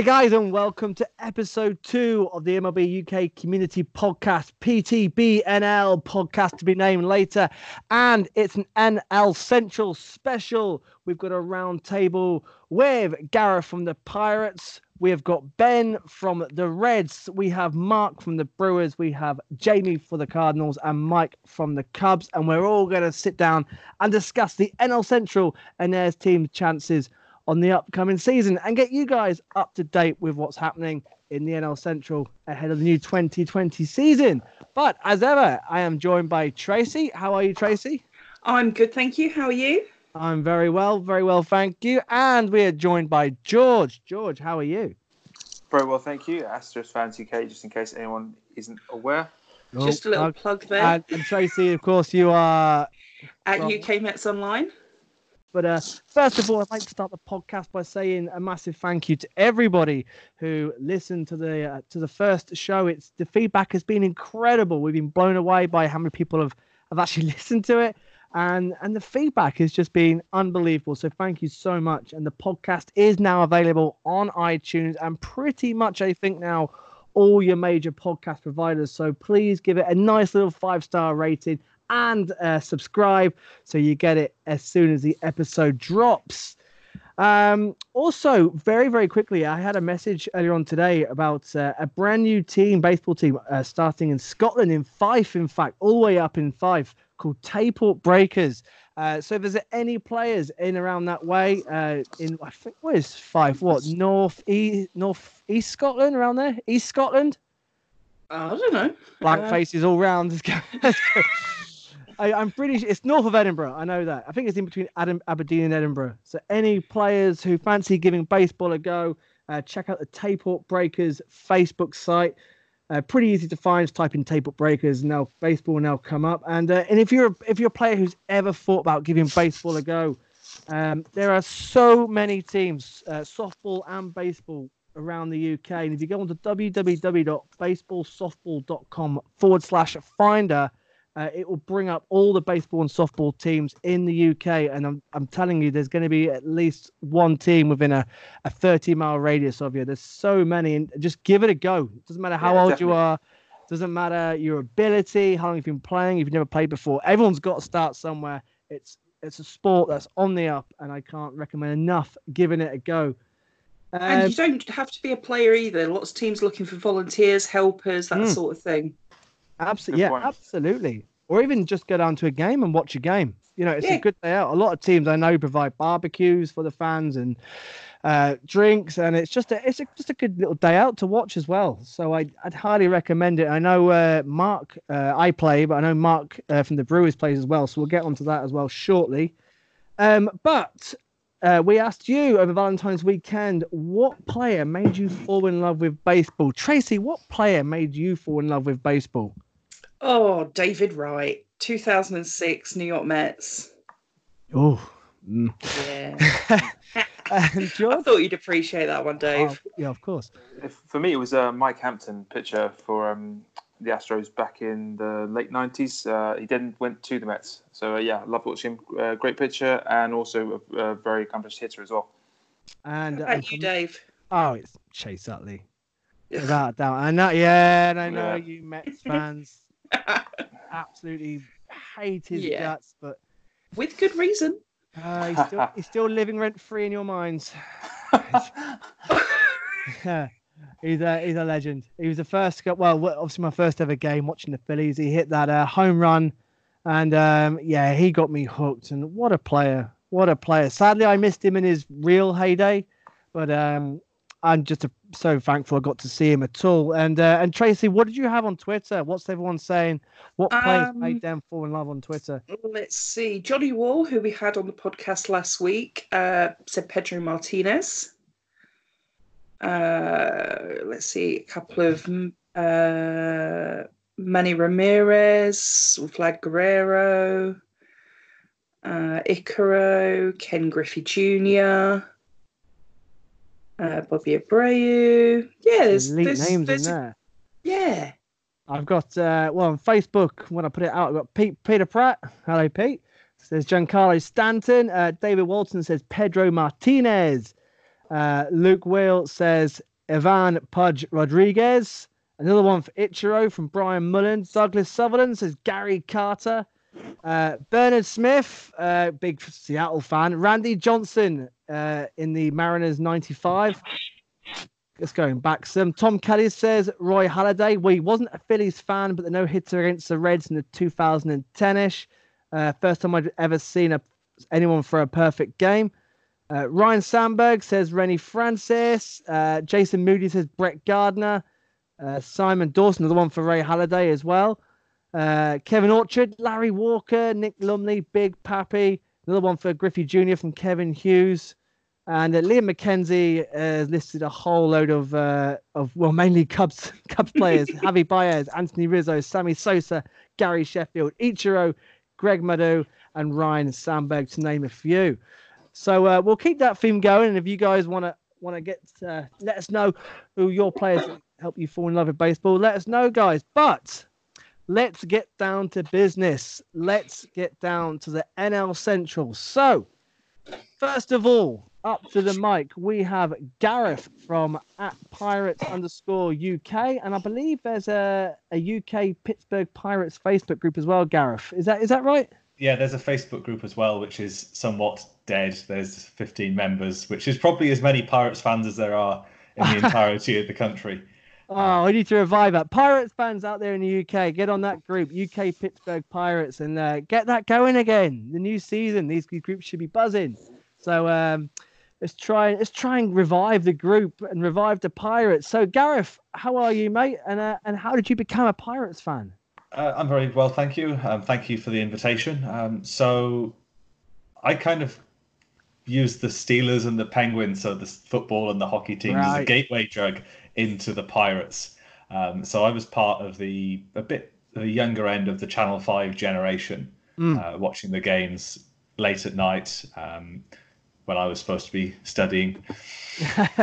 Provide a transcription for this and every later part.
Hey guys, and welcome to episode two of the MLB UK Community Podcast, PTBNL podcast to be named later. And it's an NL Central special. We've got a round table with Gareth from the Pirates. We have got Ben from the Reds. We have Mark from the Brewers. We have Jamie for the Cardinals and Mike from the Cubs. And we're all going to sit down and discuss the NL Central and their team chances on the upcoming season and get you guys up to date with what's happening in the NL Central ahead of the new 2020 season. But as ever, I am joined by Tracy. How are you, Tracy? I'm good, thank you. How are you? I'm very well, very well, thank you. And we are joined by George. George, how are you? Very well, thank you. Astros Fans UK, just in case anyone isn't aware. Just a little plug there. And, and Tracy, of course, you are At from- UK Mets Online. But uh, first of all, I'd like to start the podcast by saying a massive thank you to everybody who listened to the uh, to the first show. It's the feedback has been incredible. We've been blown away by how many people have, have actually listened to it, and and the feedback has just been unbelievable. So thank you so much. And the podcast is now available on iTunes and pretty much I think now all your major podcast providers. So please give it a nice little five star rating and uh, subscribe so you get it as soon as the episode drops. Um, also, very, very quickly, I had a message earlier on today about uh, a brand new team, baseball team, uh, starting in Scotland, in Fife, in fact, all the way up in Fife, called Tayport Breakers. Uh, so if there's any players in around that way, uh, in I think where's Fife? What north east, north east Scotland, around there, East Scotland. I don't know. Blank Uh, faces all round. I, I'm pretty sure it's north of Edinburgh. I know that. I think it's in between Adam, Aberdeen and Edinburgh. So any players who fancy giving baseball a go, uh, check out the Tayport Breakers Facebook site. Uh, pretty easy to find. Just type in Tayport Breakers, and now baseball will now come up. And uh, and if you're if you're a player who's ever thought about giving baseball a go, um, there are so many teams, uh, softball and baseball, around the UK. And if you go onto www.baseballsoftball.com forward slash finder, uh, it will bring up all the baseball and softball teams in the UK. And I'm, I'm telling you, there's going to be at least one team within a, a 30 mile radius of you. There's so many. And just give it a go. It doesn't matter how Yeah, old definitely. you are. Doesn't matter your ability, how long you've been playing. If you've never played before, everyone's got to start somewhere. It's it's a sport that's on the up, and I can't recommend enough giving it a go. and Um, you don't have to be a player either. Lots of teams looking for volunteers, helpers, that Mm. sort of thing. Absolutely, yeah, point. absolutely. Or even just go down to a game and watch a game. You know, it's Yeah. a good day out. A lot of teams I know provide barbecues for the fans and uh, drinks, and it's just a it's a, just a good little day out to watch as well. So I, I'd highly recommend it. I know uh, Mark, uh, I play, but I know Mark uh, from the Brewers plays as well. So we'll get onto that as well shortly. Um, but uh, we asked you over Valentine's weekend what player made you fall in love with baseball. Tracy, what player made you fall in love with baseball? Oh, David Wright, 2006 New York Mets. Oh, mm. Yeah. and I thought you'd appreciate that one, Dave. Oh, yeah, of course. If, for me, it was uh, Mike Hampton, pitcher for um, the Astros back in the late 90s. Uh, he then went to the Mets. So, uh, yeah, love watching him. Uh, great pitcher and also a, a very accomplished hitter as well. And, How uh, and you, Dave? oh, it's Chase Utley. Without a doubt. I know, yeah, and I know Yeah. you Mets fans absolutely hate his Yeah. guts, but With good reason. uh, he's, still, he's still living rent free in your minds. he's a he's a legend. He was the first. Well, obviously my first ever game watching the Phillies. He hit that uh, home run, and um, yeah, he got me hooked. And what a player! What a player! Sadly, I missed him in his real heyday, but um, I'm just a, so thankful I got to see him at all. And uh, and Tracy, what did you have on Twitter? What's everyone saying? What players Um, made them fall in love on Twitter? Let's see. Johnny Wall, who we had on the podcast last week, uh, said Pedro Martinez. Uh, let's see, a couple of uh, Manny Ramirez, Vlad Guerrero, uh, Ichiro, Ken Griffey Jr., uh, Bobby Abreu. Yeah, there's, Elite there's, names there's in there. yeah. I've got uh, well on Facebook when I put it out. I've got Pete Peter Pratt. Hello, Pete. Says Giancarlo Stanton. Uh, David Walton says Pedro Martinez. Uh, Luke Will says Ivan Pudge Rodriguez. Another one for Ichiro from Brian Mullen. Douglas Sutherland says Gary Carter. Uh, Bernard Smith, uh, big Seattle fan. Randy Johnson uh, in the Mariners 95. Just going back some. Tom Kelly says Roy Halladay. Well, he wasn't a Phillies fan, but the no hitter against the Reds in the 2010 ish. Uh, first time I'd ever seen a, anyone for a perfect game. Uh, Ryan Sandberg says Rennie Francis. Jason Moody says Brett Gardner. Simon Dawson, the one for Ray Halladay as well. Uh, Kevin Orchard, Larry Walker, Nick Lumley, Big Papi. Another one for Griffey Jr. from Kevin Hughes. And uh, Liam McKenzie has listed a whole load of, uh, of well, mainly Cubs Cubs players: Javi Baez, Anthony Rizzo, Sammy Sosa, Gary Sheffield, Ichiro, Greg Maddux, and Ryne Sandberg, to name a few. So uh, we'll keep that theme going. And if you guys want to want to get uh, let us know who your players help you fall in love with baseball, let us know, guys. But let's get down to business. Let's get down to the NL Central. So, first of all, up to the mic, we have Gareth from at Pirates underscore UK, and I believe there's a, a UK Pittsburgh Pirates Facebook group as well. Gareth, is that is that right? Yeah, there's a Facebook group as well, which is somewhat dead. There's 15 members, which is probably as many Pirates fans as there are in the entirety of the country. Oh, we need to revive that. Pirates fans out there in the UK, get on that group, UK Pittsburgh Pirates, and uh, get that going again. The new season, these groups should be buzzing. So um, let's try let's try and revive the group and revive the Pirates. So Gareth, how are you, mate? And uh, and how did you become a Pirates fan? Uh, I'm very well, thank you. Um, thank you for the invitation. Um, so, I kind of use the Steelers and the Penguins, so the football and the hockey teams, right. as a gateway drug into the Pirates. Um, so I was part of the a bit the younger end of the Channel Five generation, mm. uh, watching the games late at night um, when I was supposed to be studying. uh,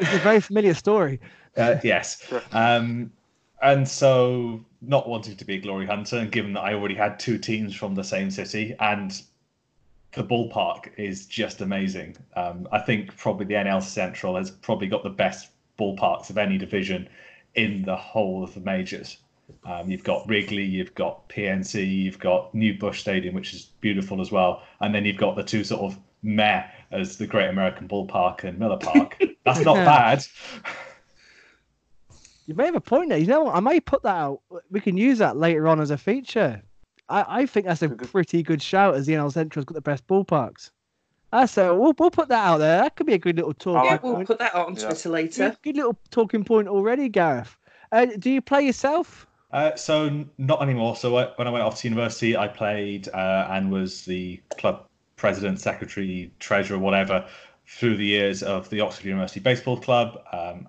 it's a very familiar story. Uh, yes. Um, and so not wanting to be a glory hunter, and given that I already had two teams from the same city, and the ballpark is just amazing. Um, I think probably the NL Central has probably got the best ballparks of any division in the whole of the majors. Um, you've got Wrigley, you've got PNC, you've got New Busch Stadium, which is beautiful as well, and then you've got the two sort of meh as the Great American Ballpark and Miller Park. That's not bad. You may have a point there. You know what? I may put that out. We can use that later on as a feature. I, I think that's a pretty good shout as the NL Central's got the best ballparks. Uh, so we'll, we'll put that out there. That could be a good little talk. Yeah, we'll point. put that out on Twitter yeah. later. Good, good, little talking point already, Gareth. Uh, do you play yourself? Uh, so not anymore. So I, when I went off to university, I played uh, and was the club president, secretary, treasurer, whatever, through the years of the Oxford University Baseball Club. Um,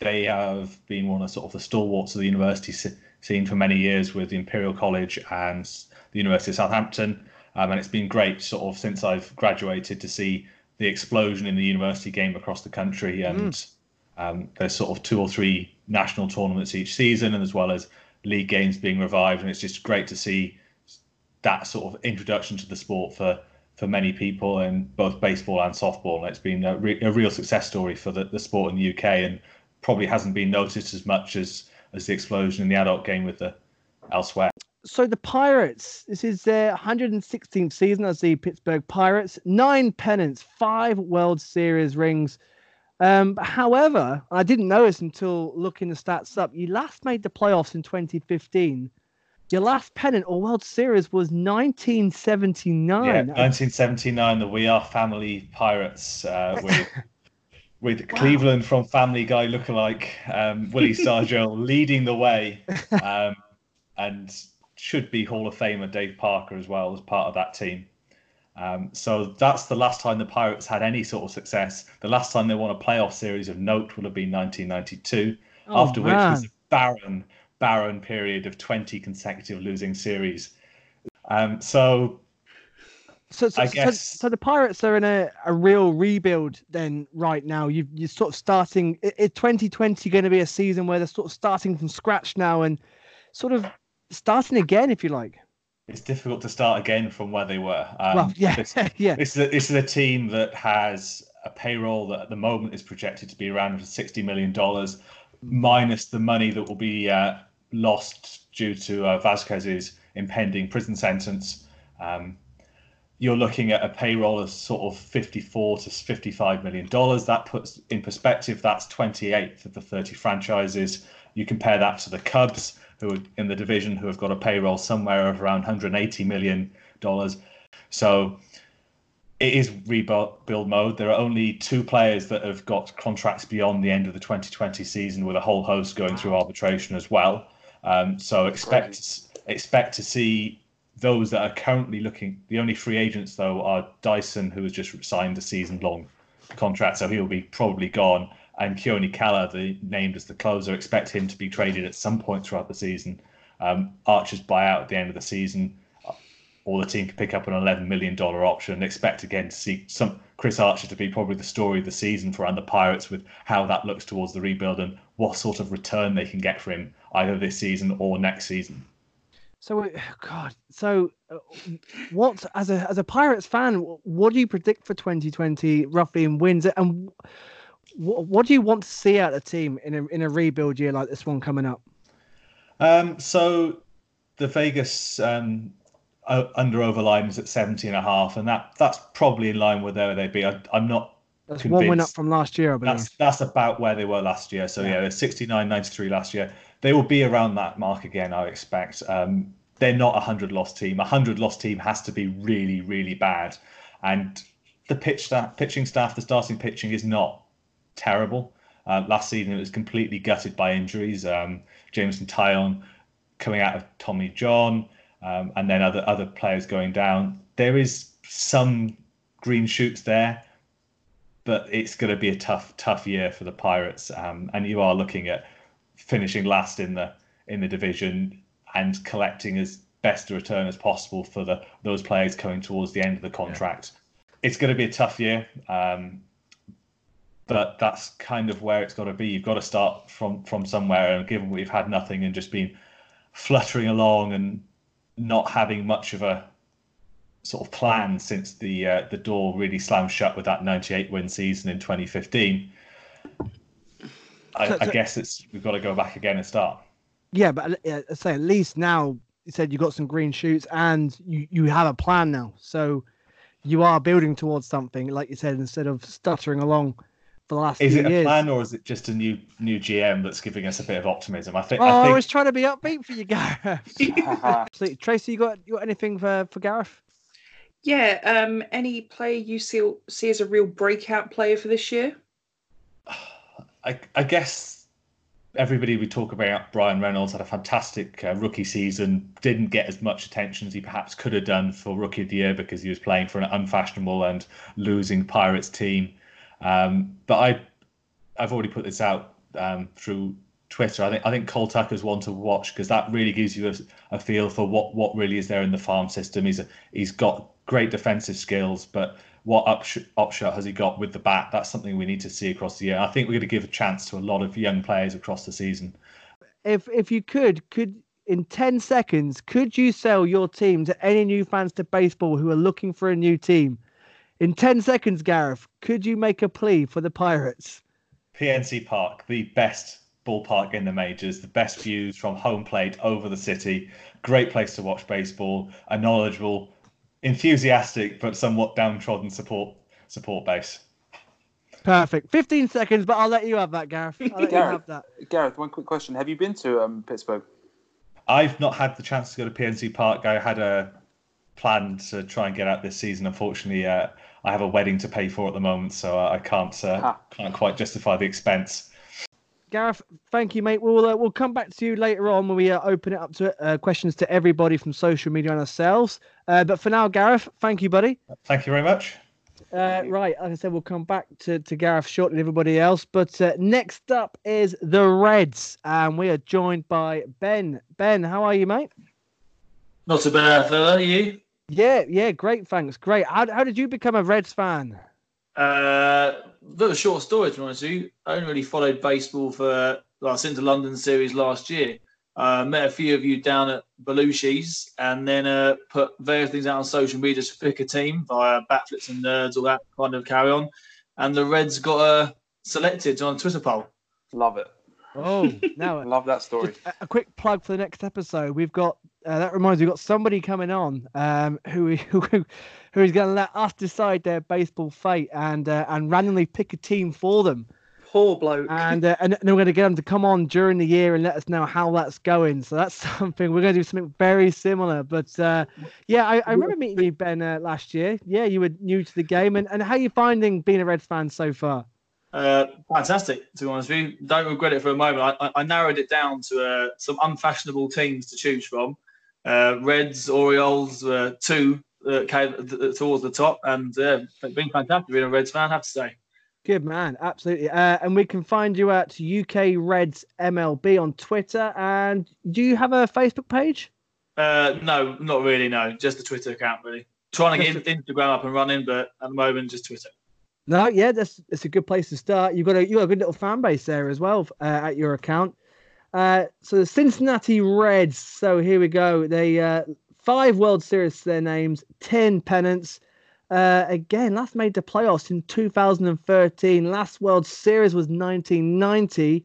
they have been one of sort of the stalwarts of the university scene for many years with the Imperial College and the University of Southampton. Um, and it's been great sort of since I've graduated to see the explosion in the university game across the country. And mm. um, there's sort of two or three national tournaments each season, and as well as league games being revived. And it's just great to see that sort of introduction to the sport for for many people in both baseball and softball. And it's been a, re- a real success story for the, the sport in the UK. And probably hasn't been noticed as much as as the explosion in the adult game with the elsewhere. So the Pirates, this is their 116th season as the Pittsburgh Pirates, nine pennants, five World Series rings. Um, however, I didn't notice until looking the stats up. You last made the playoffs in 2015. Your last pennant or World Series was 1979. Yeah, 1979. The We Are Family Pirates. Uh, with with wow. Cleveland from Family Guy lookalike um, Willie Stargell leading the way, um, and should be Hall of Famer Dave Parker as well as part of that team. Um, so that's the last time the Pirates had any sort of success. The last time they won a playoff series of note would have been 1992, oh, after man. which was a barren, barren period of 20 consecutive losing series. Um, so so, so, so, so, the Pirates are in a, a real rebuild then right now. You you're sort of starting. Is 2020 going to be a season where they're sort of starting from scratch now and sort of starting again, if you like? It's difficult to start again from where they were. Um, well, yeah, this, yeah. This is a, this is a team that has a payroll that at the moment is projected to be around $60 million, minus the money that will be uh, lost due to uh, Vazquez's impending prison sentence. Um, you're looking at a payroll of sort of 54 to 55 million dollars. That puts in perspective that's 28th of the 30 franchises. You compare that to the Cubs, who are in the division, who have got a payroll somewhere of around 180 million dollars. So it is rebuild mode. There are only two players that have got contracts beyond the end of the 2020 season, with a whole host going through arbitration as well. Um, so expect expect to see those that are currently looking. The only free agents though are Dyson, who has just signed a season-long contract, so he'll be probably gone. And Keone Kela, the named as the closer, expect him to be traded at some point throughout the season. Um, Archer's buyout at the end of the season or the team could pick up an $11 million option. Expect again to see some Chris Archer to be probably the story of the season for the Pirates with how that looks towards the rebuild and what sort of return they can get for him either this season or next season. So, God, so uh, what as a as a Pirates fan, what do you predict for 2020 roughly in wins? And what, what do you want to see out of the team in a in a rebuild year like this one coming up? Um, so the Vegas um, under over line is at 70 and a half, and that that's probably in line with where they'd be. I, am not. That's convinced. one win up from last year, I believe. That's that's about where they were last year. So yeah, yeah they're 69, 93 last year. They will be around that mark again, I expect. Um, they're not a hundred loss team. A hundred loss team has to be really, really bad, and the pitch staff, pitching staff, the starting pitching is not terrible. Uh, last season it was completely gutted by injuries. Um, Jameson Taillon coming out of Tommy John um, and then other other players going down. There is some green shoots there, but it's going to be a tough tough year for the Pirates. Um, and you are looking at finishing last in the in the division and collecting as best a return as possible for the those players coming towards the end of the contract. Yeah. It's going to be a tough year. Um, but that's kind of where it's got to be. You've got to start from from somewhere, and given we've had nothing and just been fluttering along and not having much of a sort of plan since the uh, the door really slammed shut with that 98 win season in 2015. I, so, so, I guess it's we've got to go back again and start. Yeah, but uh, I say at least now you said you got some green shoots and you you have a plan now, so you are building towards something, like you said, instead of stuttering along for the last is it a years. plan or is it just a new new GM that's giving us a bit of optimism? I think. Oh, I, think... I was trying to be upbeat for you, Gareth. Tracy, you got you got anything for for Gareth? Yeah. Um. Any player you see see as a real breakout player for this year? I I guess everybody we talk about Bryan Reynolds had a fantastic uh, rookie season. Didn't get as much attention as he perhaps could have done for rookie of the year because he was playing for an unfashionable and losing Pirates team. Um, but I, I've already put this out um, through Twitter. I think I think Cole Tucker's one to watch because that really gives you a, a, feel for what what really is there in the farm system. He's a, he's got great defensive skills, but what upshot, has he got with the bat? That's something we need to see across the year. I think we're going to give a chance to a lot of young players across the season. If if you could, could in 10 seconds, could you sell your team to any new fans to baseball who are looking for a new team? In 10 seconds, Gareth, could you make a plea for the Pirates? PNC Park, the best ballpark in the majors, the best views from home plate over the city. Great place to watch baseball. A knowledgeable, enthusiastic, but somewhat downtrodden support support base. Perfect. 15 seconds, but I'll let you have that, Gareth. I'll let Gareth, you have that. Gareth, one quick question. Have you been to um, Pittsburgh? I've not had the chance to go to PNC Park. I had a plan to try and get out this season. Unfortunately, uh, I have a wedding to pay for at the moment, so I can't uh, can't quite justify the expense. Gareth, thank you, mate. We'll uh, we'll come back to you later on when we uh, open it up to uh, questions to everybody from social media and ourselves. Uh, but for now, Gareth, thank you, buddy. Thank you very much. Uh, right, like I said, we'll come back to, to Gareth shortly and everybody else. But uh, next up is the Reds, and we are joined by Ben. Ben, how are you, mate? Not so bad, fella. You? Yeah, yeah, great. Thanks. Great. How, how did you become a Reds fan? Uh, bit of a short story to be honest with you. I only really followed baseball for well, since the London series last year. Uh, met a few of you down at Belushi's and then uh, put various things out on social media to pick a team via Batflips and Nerds, all that kind of carry on. and the Reds got uh, selected on a Twitter poll. Love it. Oh, now Love that story. A, a quick plug for the next episode. We've got uh, that reminds me, we've got somebody coming on um, who who who is going to let us decide their baseball fate and uh, and randomly pick a team for them. Poor bloke. And uh, and then we're going to get them to come on during the year and let us know how that's going. So that's something we're going to do something very similar. But uh, yeah, I, I remember meeting you Ben uh, last year. Yeah, you were new to the game, and and how are you finding being a Reds fan so far? Uh, fantastic, to be honest with you. Don't regret it for a moment. I, I narrowed it down to uh, some unfashionable teams to choose from. Uh, Reds, Orioles, uh, two uh, came towards the top, and uh, it's been fantastic being a Reds fan, I have to say. Good man, absolutely. Uh, and we can find you at UK Reds MLB on Twitter. And do you have a Facebook page? Uh, no, not really. No, just the Twitter account, really. Trying to get Instagram up and running, but at the moment, just Twitter. No, yeah, that's that's a good place to start. You've got a you got a good little fan base there as well uh, at your account. Uh, so the Cincinnati Reds. So here we go. They uh, five World Series their names, ten pennants. Uh, again, last made the playoffs in 2013. Last World Series was 1990.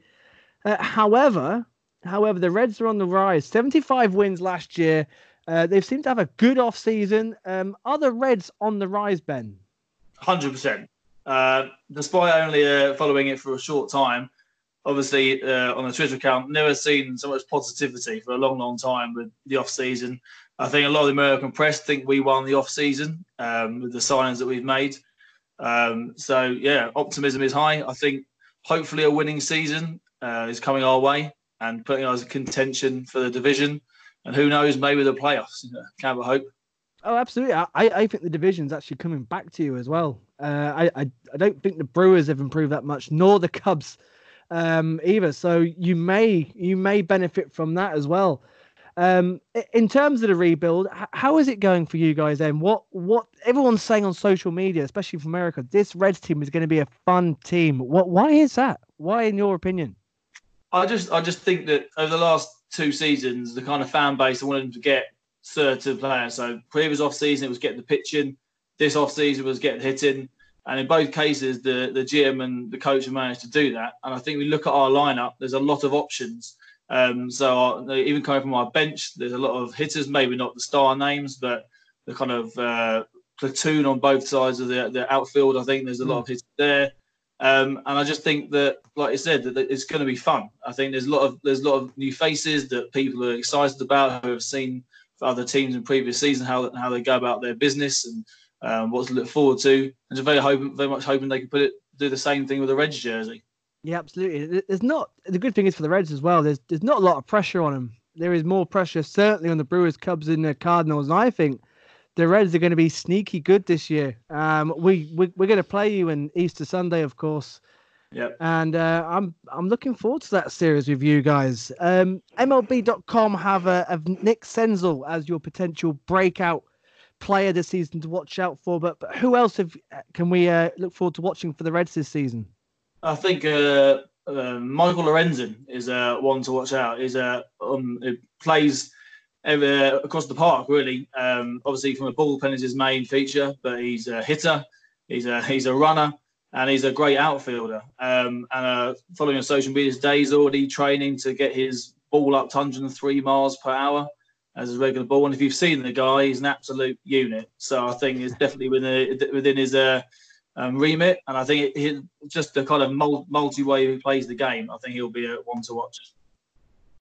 Uh, however, however, the Reds are on the rise. 75 wins last year. Uh, they seem to have a good off season. Um, are the Reds on the rise, Ben? Hundred percent. Uh, despite only following it for a short time, obviously uh, on the Twitter account, never seen so much positivity for a long, long time with the off season. I think a lot of the American press think we won the off season um, with the signings that we've made. Um, so yeah, optimism is high. I think hopefully a winning season uh, is coming our way and putting us in contention for the division. And who knows, maybe the playoffs. Can't but hope. Oh, absolutely. I, I think the division's actually coming back to you as well. Uh, I, I I don't think the Brewers have improved that much, nor the Cubs um, either. So you may you may benefit from that as well. Um, in terms of the rebuild, how is it going for you guys? Then what what everyone's saying on social media, especially from America, this Reds team is going to be a fun team. What why is that? Why, in your opinion? I just I just think that over the last two seasons, the kind of fan base I wanted to get certain players. So previous off season it was getting the pitching, this off season was getting hitting. And in both cases, the, the GM and the coach have managed to do that. And I think we look at our lineup, there's a lot of options. Um, so our, even coming from our bench, there's a lot of hitters, maybe not the star names, but the kind of uh, platoon on both sides of the, the outfield. I think there's a lot of hitters there. Um, and I just think that, like I said, that it's going to be fun. I think there's a lot of there's a lot of new faces that people are excited about who have seen other teams in previous season how how they go about their business and um, what to look forward to. And just very hoping, very much hoping they can put it do the same thing with the Reds jersey. Yeah, absolutely. There's not the good thing is for the Reds as well. There's there's not a lot of pressure on them. There is more pressure certainly on the Brewers, Cubs, and the Cardinals. And I think the Reds are going to be sneaky good this year. Um, we, we we're going to play you in Easter Sunday, of course. Yep. And uh, I'm I'm looking forward to that series with you guys. Um, MLB.com have a, have Nick Senzel as your potential breakout player this season to watch out for. But, but who else have, can we uh, look forward to watching for the Reds this season? I think uh, uh, Michael Lorenzen is uh, one to watch out. Is uh, um, plays every, across the park really. Um, obviously, from a bullpen is his main feature, but he's a hitter. He's a he's a runner. And he's a great outfielder. Um, and uh, following on social media today, he's already training to get his ball up to 103 miles per hour as a regular ball. And if you've seen the guy, he's an absolute unit. So I think it's definitely within within his uh, um, remit. And I think it, it, just the kind of multi way he plays the game, I think he'll be a one to watch.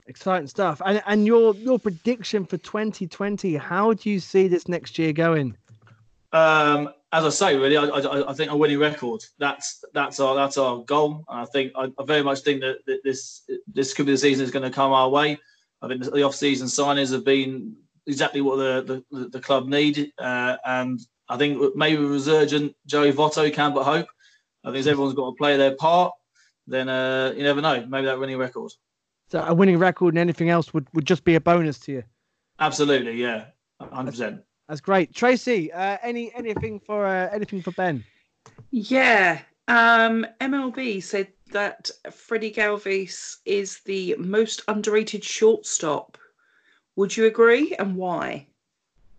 Exciting stuff. And and your your prediction for 2020, how do you see this next year going? Um, as I say, really, I, I, I, think a winning record. That's that's our that's our goal. And I think I, I very much think that, that this this could be the season is going to come our way. I think the off-season signings have been exactly what the the, the club need, uh, and I think maybe resurgent Joey Votto can but hope. I think everyone's got to play their part. Then uh, you never know. Maybe that winning record. So a winning record and anything else would, would just be a bonus to you. Absolutely, yeah, hundred percent. That's great, Tracy. Uh, any anything for uh, anything for Ben? Yeah, um, MLB said that Freddy Galvis is the most underrated shortstop. Would you agree, and why?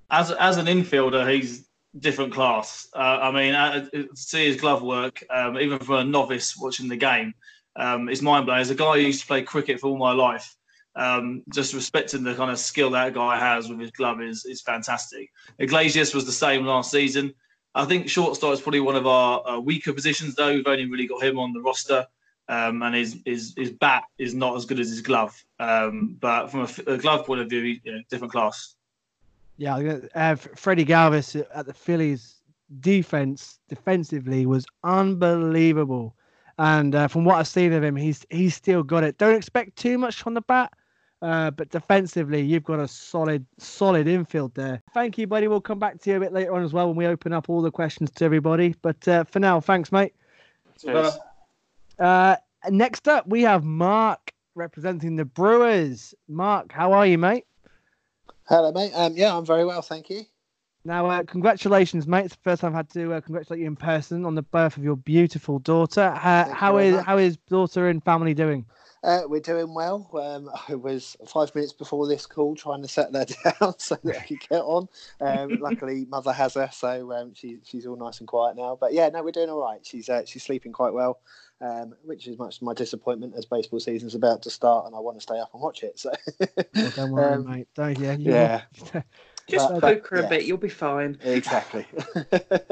As as an infielder, he's different class. Uh, I mean, uh, see his glove work, um, even for a novice watching the game, um, is mind blowing. As a guy who used to play cricket for all my life, um, just respecting the kind of skill that guy has with his glove is is fantastic. Iglesias was the same last season. I think shortstop is probably one of our uh, weaker positions, though. We've only really got him on the roster, um, and his, his his bat is not as good as his glove. Um, but from a, a, glove point of view, you know, different class. Yeah, uh, Freddy Galvis at the Phillies defense defensively was unbelievable. And uh, from what I've seen of him, he's he's still got it. Don't expect too much from the bat, uh, but defensively, you've got a solid solid infield there. Thank you, buddy. We'll come back to you a bit later on as well when we open up all the questions to everybody. But uh, for now, thanks, mate. Cheers. Uh, next up, we have Mark representing the Brewers. Mark, how are you, mate? Hello, mate. Um, yeah, I'm very well, thank you. Now, uh, congratulations, mate. It's the first time I've had to uh, congratulate you in person on the birth of your beautiful daughter. Uh, how is much. how is daughter and family doing? Uh, we're doing well. Um, I was five minutes before this call trying to set her down so that I could get on. Um, luckily, mother has her, so um, she, she's all nice and quiet now. But yeah, no, we're doing all right. She's uh, she's sleeping quite well, um, which is much to my disappointment as baseball season's about to start and I want to stay up and watch it. So well, don't worry, um, mate. Don't yeah. Yeah. Just but, poke her yeah. a bit, you'll be fine. Exactly.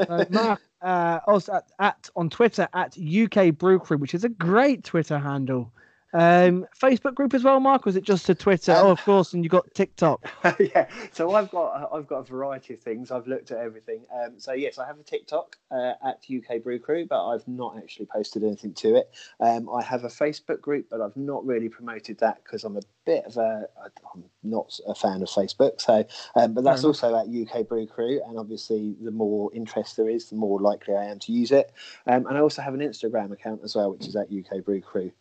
uh, Mark, uh, also at, at, on Twitter at UK Brew Crew, which is a great Twitter handle. Um, Facebook group as well, Mark. Was it just to Twitter? Um, oh, of course, and you got TikTok. yeah. So I've got I've got a variety of things. I've looked at everything. Um, so yes, I have a TikTok uh, at UK Brew Crew, but I've not actually posted anything to it. Um, I have a Facebook group, but I've not really promoted that because I'm a bit of a I'm not a fan of Facebook. So, um, but that's also at UK Brew Crew, and obviously the more interest there is, the more likely I am to use it. Um, and I also have an Instagram account as well, which is at UK Brew Crew.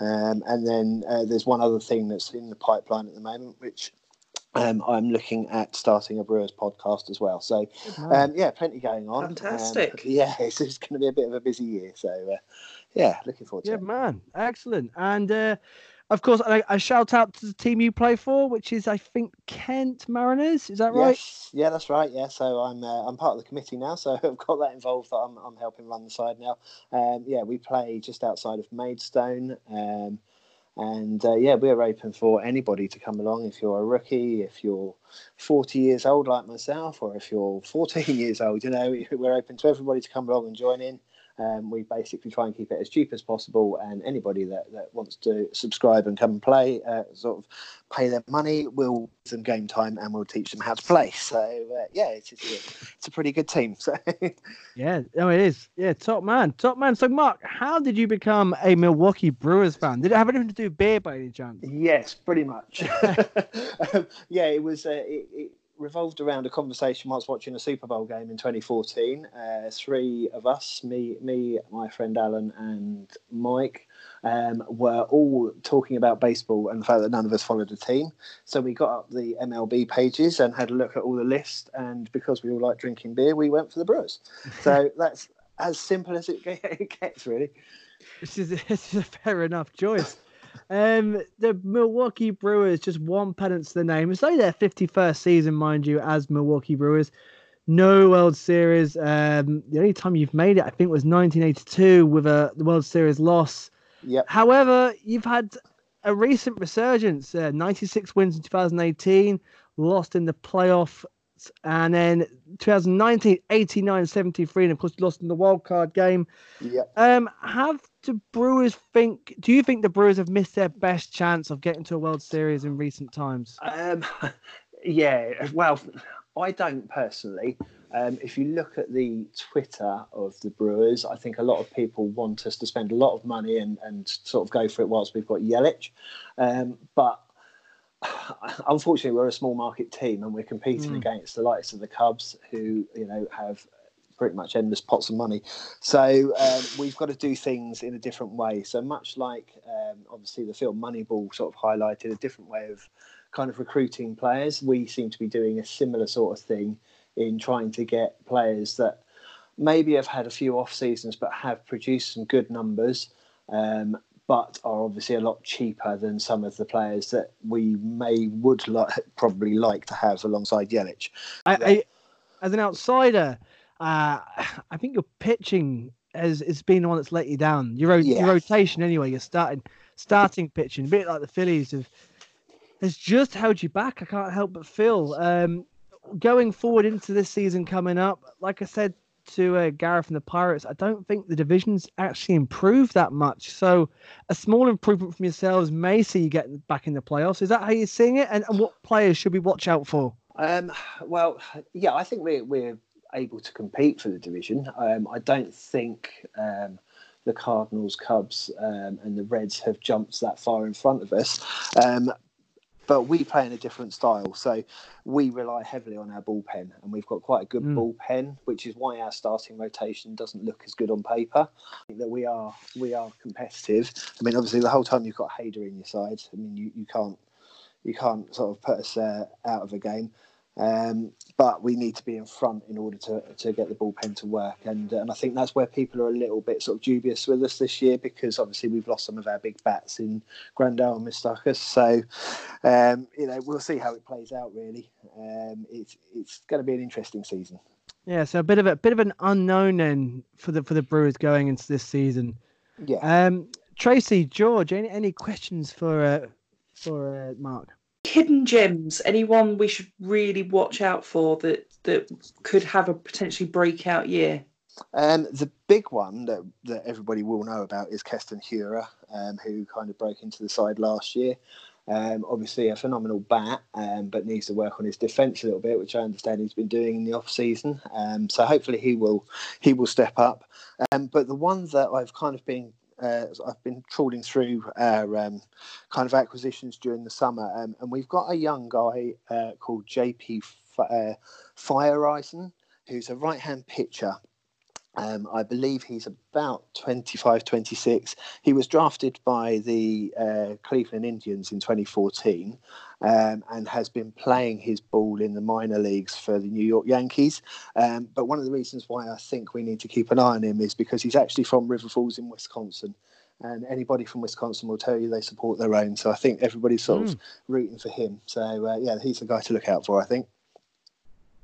Um, and then uh, there's one other thing that's in the pipeline at the moment, which um, I'm looking at starting a Brewers podcast as well. So, um, yeah, plenty going on. Fantastic. Um, yeah, it's, it's going to be a bit of a busy year. So, uh, yeah, looking forward to yeah, it. Yeah, man, excellent. And uh, of course, I, I, shout out to the team you play for, which is I think Kent Mariners. Is that right? Yes. Yeah, that's right. Yeah, so I'm uh, I'm part of the committee now, so I've got that involved. That I'm I'm helping run the side now. Um, yeah, we play just outside of Maidstone. Um, and uh, yeah, we're open for anybody to come along. If you're a rookie, if you're 40 years old like myself, or if you're 14 years old, you know, we're open to everybody to come along and join in. Um, we basically try and keep it as cheap as possible, and anybody that, that wants to subscribe and come and play, uh, sort of pay their money, we'll give them game time and we'll teach them how to play. So uh, yeah, it's, it's, a, it's a pretty good team. So yeah, no, it is. Yeah, top man, top man. So Mark, how did you become a Milwaukee Brewers fan? Did it have anything to do with beer by any chance? Yes, pretty much. um, yeah, it was. Uh, it, it, revolved around a conversation whilst watching a Super Bowl game in 2014. Uh, three of us, me, me, my friend Alan, and Mike, um, were all talking about baseball and the fact that none of us followed a team. So we got up the MLB pages and had a look at all the lists. And because we all like drinking beer, we went for the Brewers. So that's as simple as it gets, really. This is, this is a fair enough choice. Um, the Milwaukee Brewers just one pennant to the name. It's only their 51st season, mind you, as Milwaukee Brewers. No World Series. Um, the only time you've made it, I think, was 1982 with a the World Series loss. Yep. However, you've had a recent resurgence. Uh, 96 wins in 2018, lost in the playoff and then 2019 89 73 and of course lost in the wild card game yeah um have the brewers think do you think the brewers have missed their best chance of getting to a world series in recent times um yeah well i don't personally um, if you look at the Twitter of the Brewers, I think a lot of people want us to spend a lot of money and, and sort of go for it whilst we've got Yelich. Um, but unfortunately, we're a small market team and we're competing mm. against the likes of the Cubs, who you know have pretty much endless pots of money. So um, we've got to do things in a different way. So much like um, obviously the film Moneyball sort of highlighted a different way of kind of recruiting players, we seem to be doing a similar sort of thing in trying to get players that maybe have had a few off seasons but have produced some good numbers um, but are obviously a lot cheaper than some of the players that we may would like probably like to have alongside Yelich. I, I, as an outsider, uh, I think your pitching has, has been the one that's let you down. Your, Yeah. your rotation, anyway, your starting starting pitching, a bit like the Phillies have, has just held you back. I can't help but feel. Um, going forward into this season coming up, like I said to uh, Gareth and the Pirates, I don't think the division's actually improved that much. So a small improvement from yourselves may see you get back in the playoffs. Is that how you're seeing it? And, and what players should we watch out for? Um, well, yeah, I think we're we're able to compete for the division. Um, I don't think um, the Cardinals, Cubs, um, and the Reds have jumped that far in front of us. Um, but we play in a different style, so we rely heavily on our bullpen, and we've got quite a good Mm. bullpen, which is why our starting rotation doesn't look as good on paper. I think that we are we are competitive. I mean, obviously, the whole time you've got Hader in your side. I mean, you, you can't you can't sort of put us uh, out of a game. Um, but we need to be in front in order to, to get the bullpen to work, and and I think that's where people are a little bit sort of dubious with us this year because obviously we've lost some of our big bats in Grandal and Moustakas. So, um, you know, we'll see how it plays out. Really, um, it's it's going to be an interesting season. Yeah, so a bit of a bit of an unknown then for the for the Brewers going into this season. Yeah. Um, Tracy, George, any any questions for uh, for uh, Mark? Hidden gems. Anyone we should really watch out for that that could have a potentially breakout year. Um, the big one that, that everybody will know about is Keston Hiura, um, who kind of broke into the side last year. Um, obviously, a phenomenal bat, um, but needs to work on his defence a little bit, which I understand he's been doing in the off season. Um, so hopefully he will he will step up. Um, but the one that I've kind of been uh, I've been trawling through our um, kind of acquisitions during the summer, um, and we've got a young guy uh, called JP F- uh, who's a right hand pitcher. Um, I believe he's about 25, 26. He was drafted by the uh, Cleveland Indians in 2014 um, and has been playing his ball in the minor leagues for the New York Yankees. Um, but one of the reasons why I think we need to keep an eye on him is because he's actually from River Falls in Wisconsin. And anybody from Wisconsin will tell you they support their own. So I think everybody's sort of rooting for him. So, uh, yeah, he's the guy to look out for, I think.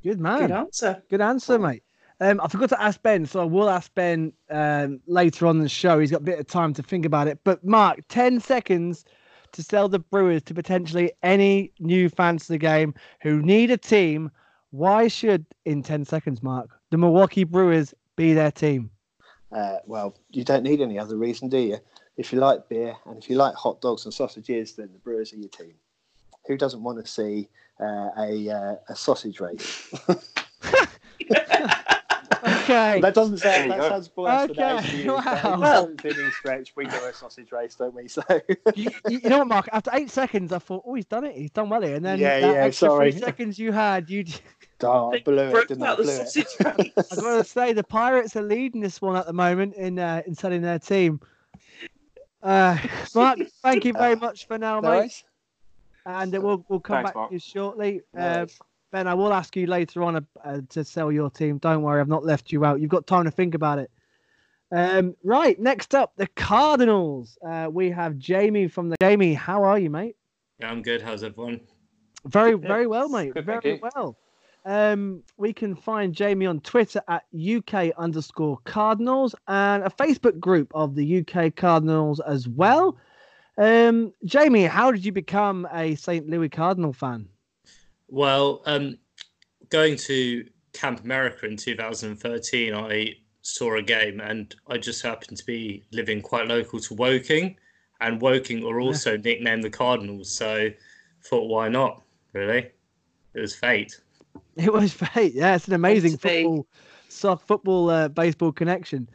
Good man. Good answer. Good answer, mate. Um, I forgot to ask Ben, so I will ask Ben um, later on the show. He's got a bit of time to think about it. But Mark, ten seconds to sell the Brewers to potentially any new fans to the game who need a team. Why should, in ten seconds, Mark, the Milwaukee Brewers be their team? Uh, well, you don't need any other reason, do you? If you like beer and if you like hot dogs and sausages, then the Brewers are your team. Who doesn't want to see uh, a uh, a sausage race? Okay. that doesn't There sound you that go. sounds blasphemous Okay, to you. but wow. in the stretch, we do a sausage race, don't we? So you, you you know what, Mark? After eight seconds, I thought, oh, he's done it. He's done well here. And then Yeah, that yeah, extra sorry. three seconds you had, you. oh, I blew it, didn't I? out the Blew it. sausage race. I got to say, the Pirates are leading this one at the moment in uh, in selling their team. Uh, Mark, thank you very much for now, No mate. worries. And uh, we'll we'll come Thanks, back Mark. to you shortly. No Uh, worries. Ben, I will ask you later on uh, uh, to sell your team. Don't worry, I've not left you out. You've got time to think about it. Um, right, next up, the Cardinals. Uh, we have Jamie from the Jamie. How are you, mate? Yeah, I'm good. How's everyone? Very, very well, mate. Good, very well. Um, we can find Jamie on Twitter at UK underscore Cardinals and a Facebook group of the UK Cardinals as well. Um, Jamie, how did you become a St. Louis Cardinal fan? Well, um, going to Camp America in 2013, I saw a game and I just happened to be living quite local to Woking, and Woking are also nicknamed the Cardinals. So thought, why not? Really, it was fate. It was fate. Yeah, it's an amazing to be. football, soft football, uh, baseball connection.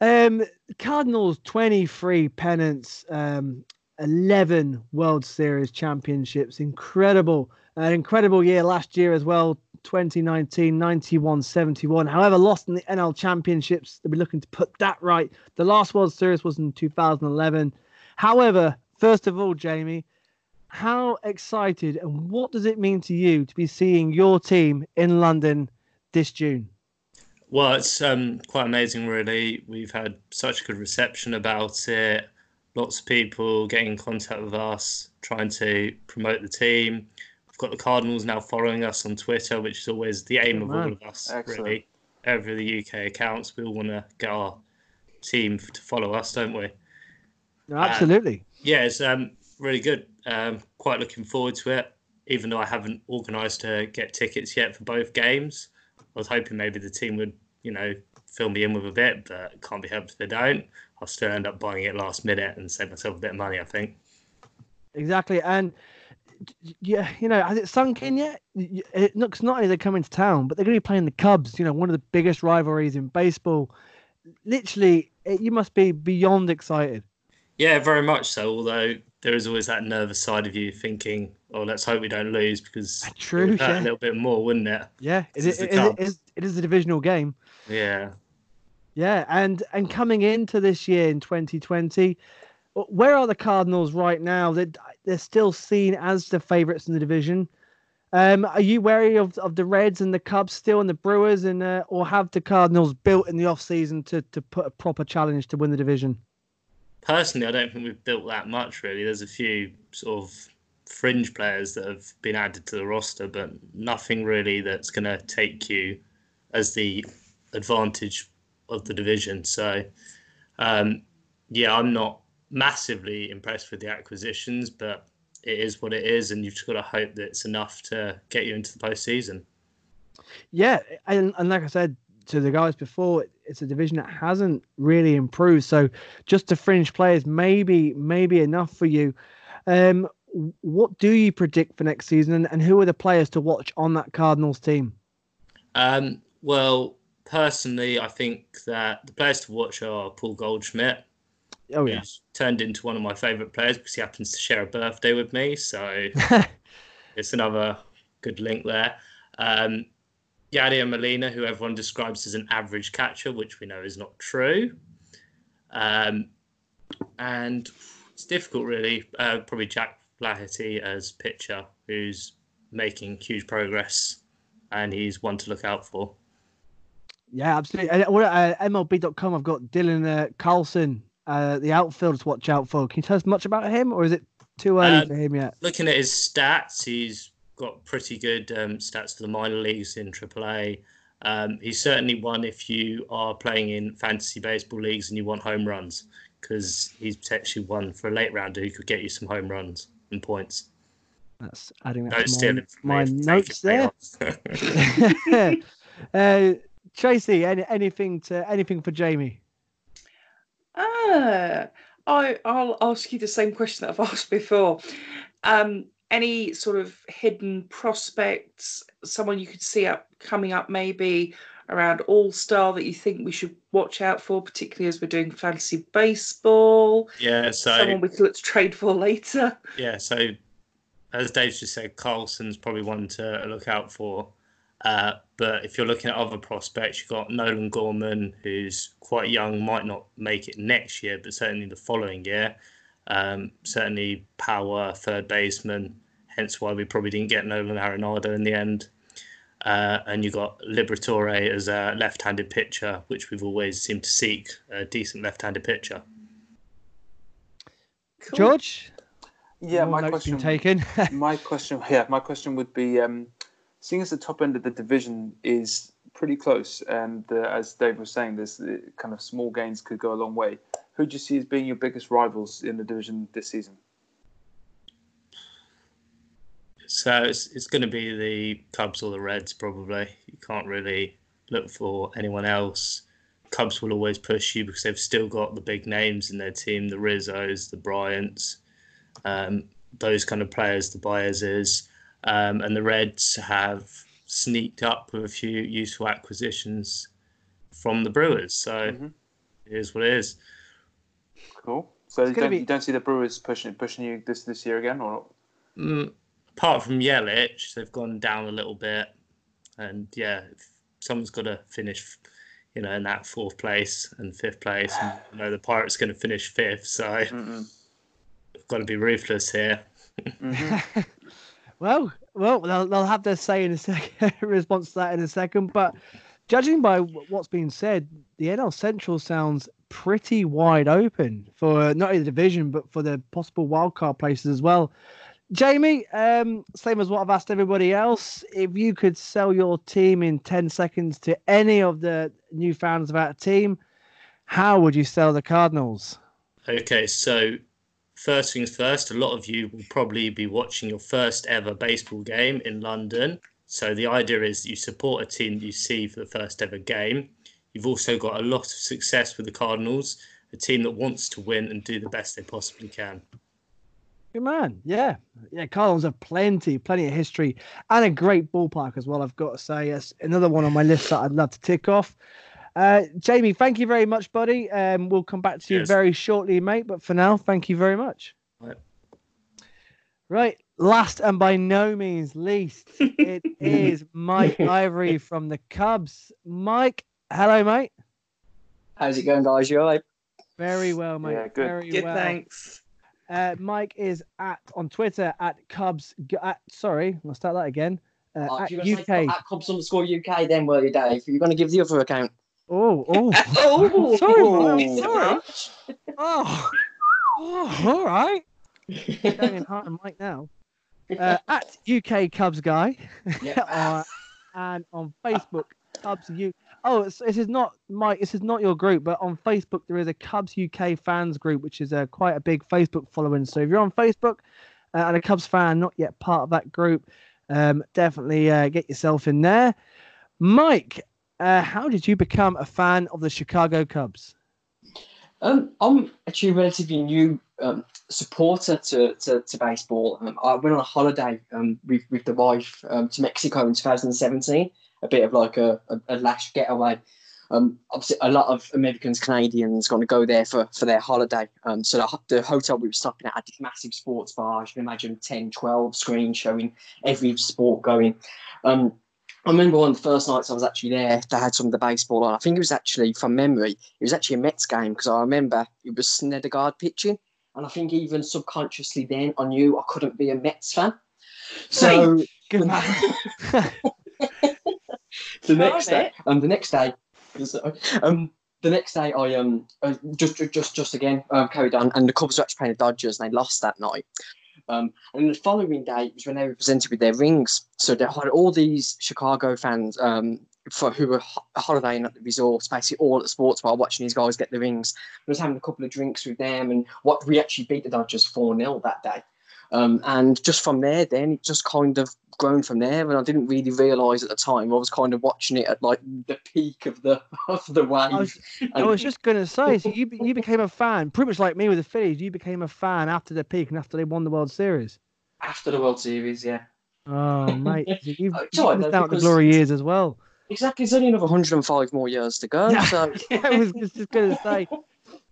Um, Cardinals 23 pennants, um, 11 World Series championships. Incredible. An incredible year last year as well. 2019, 91 71. However, lost in the NL Championships. They'll be looking to put that right. The last World Series was in 2011. However, first of all, Jamie, how excited and what does it mean to you to be seeing your team in London this June? Well, it's um, quite amazing, really. We've had such good reception about it. Lots of people getting in contact with us, trying to promote the team. I've got the Cardinals now following us on Twitter, which is always the aim Good of man. all of us, Excellent. really. Over the UK accounts, we all want to get our team to follow us, don't we? No, absolutely. Yeah, it's um, really good. Um, quite looking forward to it, even though I haven't organised to get tickets yet for both games. I was hoping maybe the team would, you know, fill me in with a bit, but can't be helped if they don't. I'll still end up buying it last minute and save myself a bit of money, I think. Exactly. And y- yeah, you know, has it sunk in yet? It looks not only they're coming to town, but they're going to be playing the Cubs. You know, one of the biggest rivalries in baseball. Literally, it, you must be beyond excited. Yeah, very much so. Although there is always that nervous side of you thinking, "Oh, let's hope we don't lose," because it True. would Yeah. a little bit more, wouldn't it? Yeah. It, is, it is, it is a divisional game. Yeah. Yeah, and and coming into this year in 2020, uh, where are the Cardinals right now? They're, they're still seen as the favourites in the division. Um, are you wary of, of the Reds and the Cubs still and the Brewers, and uh, or have the Cardinals built in the off season to to put a proper challenge to win the division? Personally, I don't think we've built that much. Really, there's a few sort of fringe players that have been added to the roster, but nothing really that's going to take you as the advantage of the division. So, um, yeah, I'm not massively impressed with the acquisitions, but it is what it is, and you've just got to hope that it's enough to get you into the postseason. Yeah, and, and like I said to the guys before, it's a division that hasn't really improved. So just the fringe players, maybe maybe enough for you. Um, what do you predict for next season, and, and who are the players to watch on that Cardinals team? Um, well, personally, I think that the players to watch are Paul Goldschmidt. Oh yeah, turned into one of my favourite players because he happens to share a birthday with me. So it's another good link there. Um, Yadier Molina, who everyone describes as an average catcher, which we know is not true. Um, and it's difficult, really. Uh, probably Jack Flaherty as pitcher, who's making huge progress, and he's one to look out for. yeah, absolutely. And what uh, MLB.com, I've got Dylan uh, Carlson, uh, the outfield to watch out for. Can you tell us much about him, or is it too early Um, for him yet? looking at his stats, he's got pretty good um, stats for the minor leagues in AAA. Um, he's certainly one if you are playing in fantasy baseball leagues and you want home runs, because he's potentially one for a late rounder who could get you some home runs and points. That's adding that No to my, my notes there. uh, Tracy, any, anything to anything for Jamie? Ah, I, I'll ask you the same question that I've asked before. Um, any sort of hidden prospects, someone you could see up coming up maybe around All Star that you think we should watch out for, particularly as we're doing fantasy baseball? yeah, so Someone we could look to trade for later. Yeah, so as Dave just said, Carlson's probably one to look out for. Uh, but if you're looking at other prospects, you've got Nolan Gorman, who's quite young, might not make it next year, but certainly the following year. Um, certainly power, third baseman, hence why we probably didn't get Nolan Arenado in the end. Uh, and you've got Liberatore as a left handed pitcher, which we've always seemed to seek a decent left handed pitcher. Cool. George? Yeah, More my question. taken. my question, yeah, my question would be, um, seeing as the top end of the division is pretty close, and uh, as Dave was saying, this uh, kind of small gains could go a long way. Who do you see as being your biggest rivals in the division this season? So it's, it's going to be the Cubs or the Reds, probably. You can't really look for anyone else. Cubs will always push you because they've still got the big names in their team the Rizzos, the Bryants, um, those kind of players, the Baezes. Um, and the Reds have sneaked up with a few useful acquisitions from the Brewers. So Mhm. it is what it is. Cool. So you don't, be- you don't see the Brewers pushing pushing you this this year again, or Mm, apart from Yelich, they've gone down a little bit, and yeah, if someone's got to finish, you know, in that fourth place and fifth place. And, you know, the Pirates going to finish fifth, so Mm-mm. we've got to be ruthless here. Mhm. well, well, they'll, they'll have their say in a second response to that in a second. But judging by wh- what's being said, the NL Central sounds pretty wide open for not only the division but for the possible wildcard places as well. Jamie, um, same as what I've asked everybody else. If you could sell your team in 10 seconds to any of the new fans of our team, how would you sell the Cardinals? Okay, so first things first, a lot of you will probably be watching your first ever baseball game in London. So the idea is you support a team that you see for the first ever game. You've also got a lot of success with the Cardinals, a team that wants to win and do the best they possibly can. Good man. Yeah. Yeah. Cardinals have plenty, plenty of history and a great ballpark as well. I've got to say, yes, another one on my list that I'd love to tick off. Uh, Jamie, thank you very much, buddy. Um, we'll come back to you very shortly, mate. But for now, thank you very much. Right. Right. Last and by no means least, it is Mike Ivory from the Cubs. Mike, hello, mate. How's it going, guys? You all right? Very well, mate. Yeah, good. Very Good, well. thanks. Uh, Mike is at on Twitter at Cubs. At, sorry, I'll start that again. Uh, Oh, at UK. at Cubs underscore UK, then will you, Dave? You're going to give the other account. Oh, oh, Oh, sorry, Mike. sorry. oh, oh, all right. Going hard on Mike now. Uh, at UK Cubs guy, Yeah. uh, and on Facebook Cubs U. Oh, this is not Mike. This is not your group, but on Facebook there is a Cubs UK fans group, which is a quite a big Facebook following. So if you're on Facebook uh, and a Cubs fan, not yet part of that group, um, definitely uh, get yourself in there. Mike, uh, how did you become a fan of the Chicago Cubs? Um, I'm actually a relatively new um, supporter to, to, to baseball. Um, I went on a holiday um, with, with the wife um, to Mexico in 2017, a bit of like a, a, a lash getaway. Um, obviously, a lot of Americans, Canadians, going to go there for, for their holiday. So the, the hotel we were stopping at had this massive sports bar. You can imagine 10, 12 screens showing every sport going. Um, I remember one of the first nights I was actually there, they had some of the baseball on. I think it was actually, from memory, it was actually a Mets game because I remember it was Syndergaard pitching. And I think even subconsciously then I knew I couldn't be a Mets fan. So Good man. the next day, um, the next day, um, the next day I um uh, just just just again um, carried on, and the Cubs were actually playing the Dodgers, and they lost that night. Um, and the following day was when they were presented with their rings. So they had all these Chicago fans um, for who were ho- holidaying at the resort, basically all at the sports bar, watching these guys get the rings. I was having a couple of drinks with them, and what we actually beat the Dodgers four 0 that day. Um, and just from there, then it just kind of grown from there. And I didn't really realise at the time I was kind of watching it at like the peak of the of the wave. I was, I was just going to say, so you you became a fan, pretty much like me with the Phillies. You became a fan after the peak and after they won the World Series. after the World Series, yeah. Oh, mate, you've, Oh, you've it's all right, missed out the glory years as well. Exactly. There's only another 105 more years to go. Yeah. So I was just, just going to say,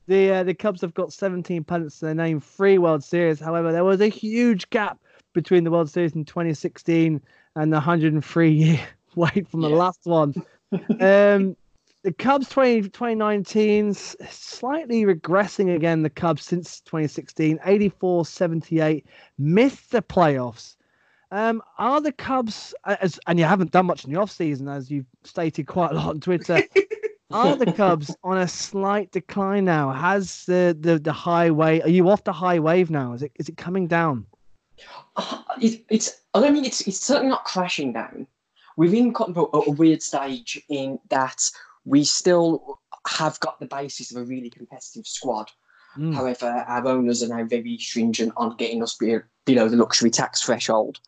the uh, the Cubs have got 17 pennants to their name, three World Series. However, there was a huge gap between the World Series in 2016 and the 103 year wait from the last one. um, the Cubs 20, 2019 s- slightly regressing again. The Cubs since 2016, 84 78, missed the playoffs. Um, are the Cubs, as, and you haven't done much in the offseason, as you've stated quite a lot on Twitter, are the Cubs on a slight decline now? Has the, the, the high wave, are you off the high wave now? Is it is it coming down? uh, it, it's. I don't mean it's. It's certainly not crashing down. We're in kind of a, a weird stage in that we still have got the basis of a really competitive squad. Mm. However, our owners are now very stringent on getting us be, below the luxury tax threshold.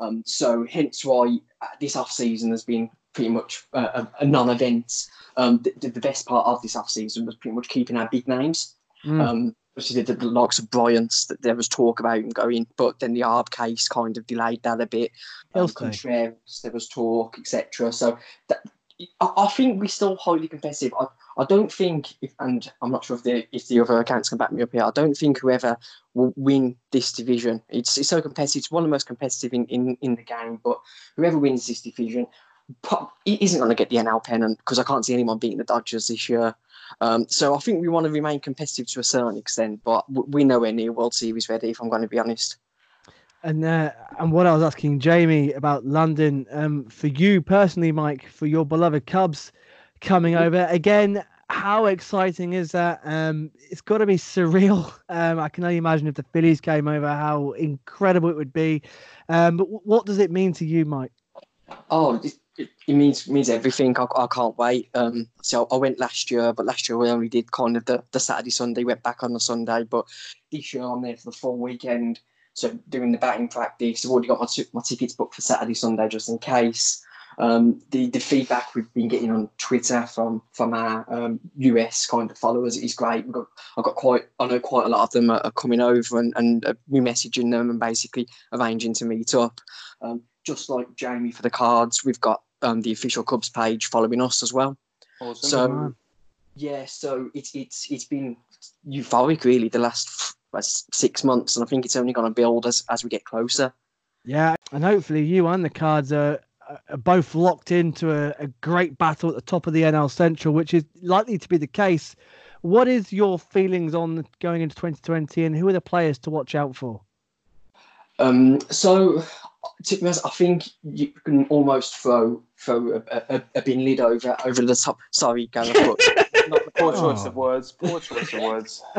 Um, so, hence why uh, this off season has been pretty much uh, a, a non-event. Um, the, the best part of this off season was pretty much keeping our big names. Mm. Um, obviously, the, the likes of Bryant's that there was talk about him going, but then the Arb case kind of delayed that a bit. Um. Contreras, there was talk, etc. So that, I, I think we're still highly competitive. I, I don't think, if, and I'm not sure if the if the other accounts can back me up here. I don't think whoever will win this division. It's it's so competitive. It's one of the most competitive in, in, in the game. But whoever wins this division pro- isn't going to get the NL pennant because I can't see anyone beating the Dodgers this year. Um, so I think we want to remain competitive to a certain extent, but w- we're nowhere near World Series ready. If I'm going to be honest. And uh, and what I was asking Jamie about London, um, for you personally, Mike, for your beloved Cubs coming over again, how exciting is that? Um, it's got to be surreal. Um, I can only imagine if the Phillies came over, how incredible it would be. Um, but w- what does it mean to you, Mike? Oh, it, means means everything. I, I can't wait. Um, so I went last year, but last year we only did kind of the, the Saturday Sunday. Went back on the Sunday, but this year I'm there for the full weekend. So doing the batting practice. I've already got my t- my tickets booked for Saturday Sunday just in case. Um, the the feedback we've been getting on Twitter from from our um, US kind of followers is great. We've got I've got quite I know quite a lot of them are, are coming over and and uh, we messaging them and basically arranging to meet up. Um, just like Jamie for the cards, we've got um, the official Cubs page following us as well. Awesome. So yeah, so it's it's it's been euphoric really the last six months, and I think it's only going to build as as we get closer. Yeah, and hopefully you and the cards are, are both locked into a, a great battle at the top of the NL Central, which is likely to be the case. What is your feelings on going into 2020, and who are the players to watch out for? Um, so to be honest, I think you can almost throw throw a, a, a bin lid over over the top. Sorry, Gareth, but Not the poor choice Oh. of words. Poor choice of words.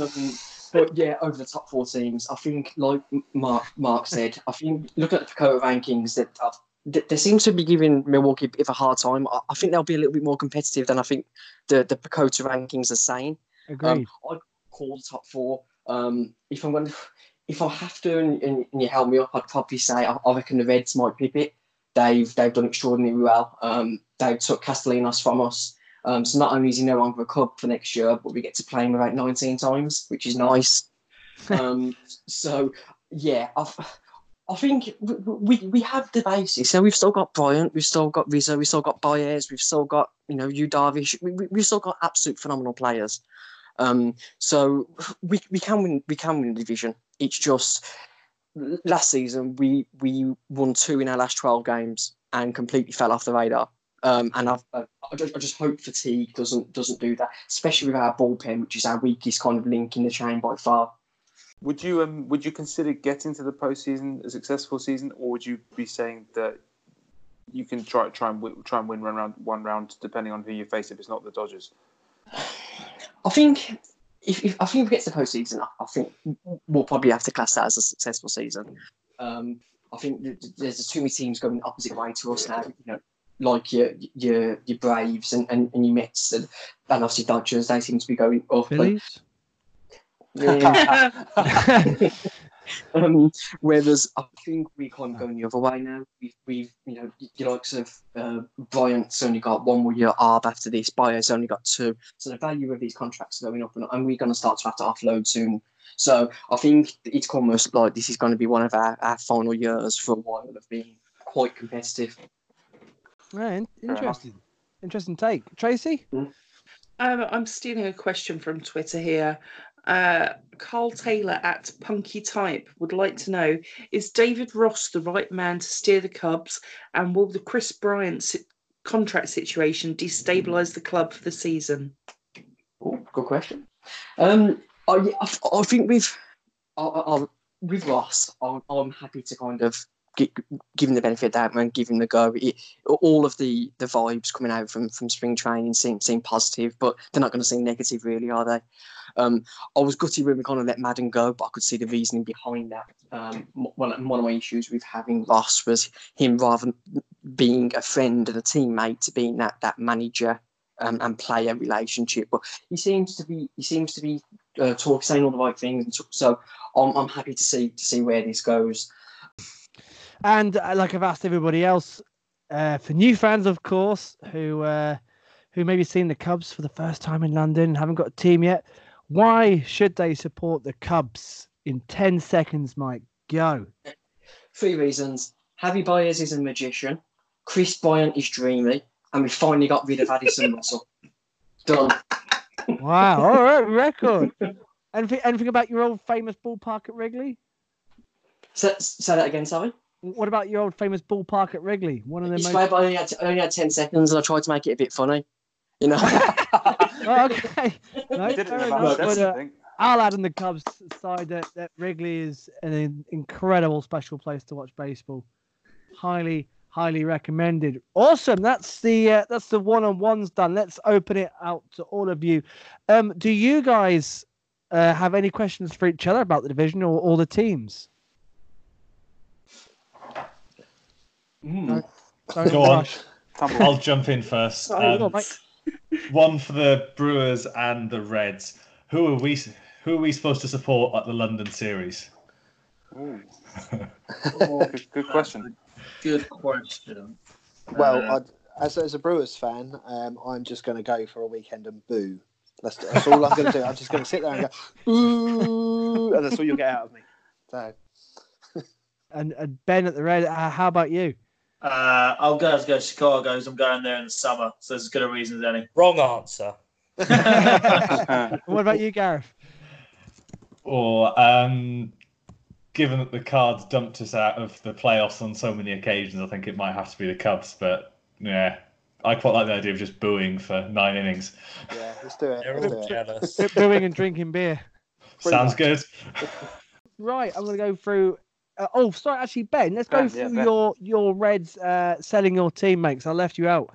Um, but yeah, over the top four teams, I think, like Mark Mark said, I think looking at the PECOTA rankings, that uh, they seem to be giving Milwaukee a bit of a hard time. I, I think they'll be a little bit more competitive than I think the the PECOTA rankings are saying. Agreed. Um, I'd call the top four. Um, if I'm going to, if I have to, and, and, and you help me up, I'd probably say I, I reckon the Reds might pip it. They've they've done extraordinarily well. Um, they took Castellanos from us. Um, so not only is he no longer a Cub for next year, but we get to play him about 19 times, which is nice. um, so yeah, I, I think we, we we have the basis. So we've still got Bryant, we've still got Rizzo, we've still got Baez, we've still got you know you Darvish. We, we, we've still got absolute phenomenal players. Um, so we, we can win we can win the division. It's just last season we we won two in our last twelve games and completely fell off the radar. Um, and I've, I, I just, I just hope fatigue doesn't doesn't do that, especially with our bullpen, which is our weakest kind of link in the chain by far. Would you um would you consider getting to the postseason a successful season, or would you be saying that you can try try and win, try and win one round one round depending on who you face if it's not the Dodgers? I think if, if I think if we get to the postseason, I, I think we'll probably have to class that as a successful season. Um, I think th- th- there's too many teams going the opposite way to us now. You know, like your your your Braves and, and, and your Mets and, and obviously Dodgers. They seem to be going up. and- Phillies? Yeah. um, whereas I think we kind of going the other way now. We've, we've you know, your likes of uh, Bryant's only got one more year arb after this. Baez only got two. So the value of these contracts are going up, and, and we're going to start to have to offload soon. So I think it's almost like this is going to be one of our, our final years for a while of being quite competitive. Right, interesting. Interesting take. Tracy? Um, I'm stealing a question from Twitter here. Uh, Carl Taylor at Punky Type would like to know: Is David Ross the right man to steer the Cubs, and will the Kris Bryant si- contract situation destabilise the club for the season? Oh, good question. Um, I, I, I think with I, I, with Ross, I'm, I'm happy to kind of gi- give him the benefit of doubt and him the go. It, all of the, the vibes coming out from, from spring training seem seem positive, but they're not going to seem negative, really, are they? Um, I was gutted when we kind of let Maddon go, but I could see the reasoning behind that. Um, one, one of my issues with having Ross was him rather than being a friend and a teammate to being that that manager um, and player relationship. But he seems to be he seems to be uh, talking, saying all the right things, and so, so I'm, I'm happy to see to see where this goes. And uh, like I've asked everybody else, uh, for new fans, of course, who uh, who maybe seen the Cubs for the first time in London haven't got a team yet, why should they support the Cubs? In ten seconds, Mike, go. Three reasons: Javi Baez is a magician, Kris Bryant is dreamy, and we finally got rid of Addison Russell. Done. Wow, all right, record. Anything, anything about your old famous ballpark at Wrigley? Say, say that again, sorry. What about your old famous ballpark at Wrigley? One of the most. great, I only, had, only had ten seconds, and I tried to make it a bit funny. You know. Oh, okay. No, Did it fair enough, about but, uh, I think. I'll add on the Cubs side that, that Wrigley is an incredible special place to watch baseball. Highly, highly recommended. Awesome. That's the uh, that's the one on ones done. Let's open it out to all of you. Um, do you guys uh, have any questions for each other about the division or all the teams? Don't Go on. I'll jump in first. Sorry, Um, one for the Brewers and the Reds. Who are we? Who are we supposed to support at the London series? Ooh, Oh, good, good question. good question. Well, Uh, I'd, as, as a Brewers fan, um, I'm just going to go for a weekend and boo. That's, that's all I'm going to do. I'm just going to sit there and go, boo, and that's all you'll get out of me. So, And, and Ben at the red. Uh, how about you? Uh, I'll go to go to Chicago's. I'm going there in the summer, so there's as good a reason as any. Wrong answer. What about you, Gareth? Or um, given that the Cards dumped us out of the playoffs on so many occasions, I think it might have to be the Cubs. But yeah, I quite like the idea of just booing for nine innings. yeah, let's do it. They're Let's all do it. jealous. Brewing and drinking beer. Sounds good. Right, I'm going to go through. Uh, oh, sorry, actually, Ben. Let's go Ben, through yeah, Ben. your your Reds uh, selling your teammates. I left you out.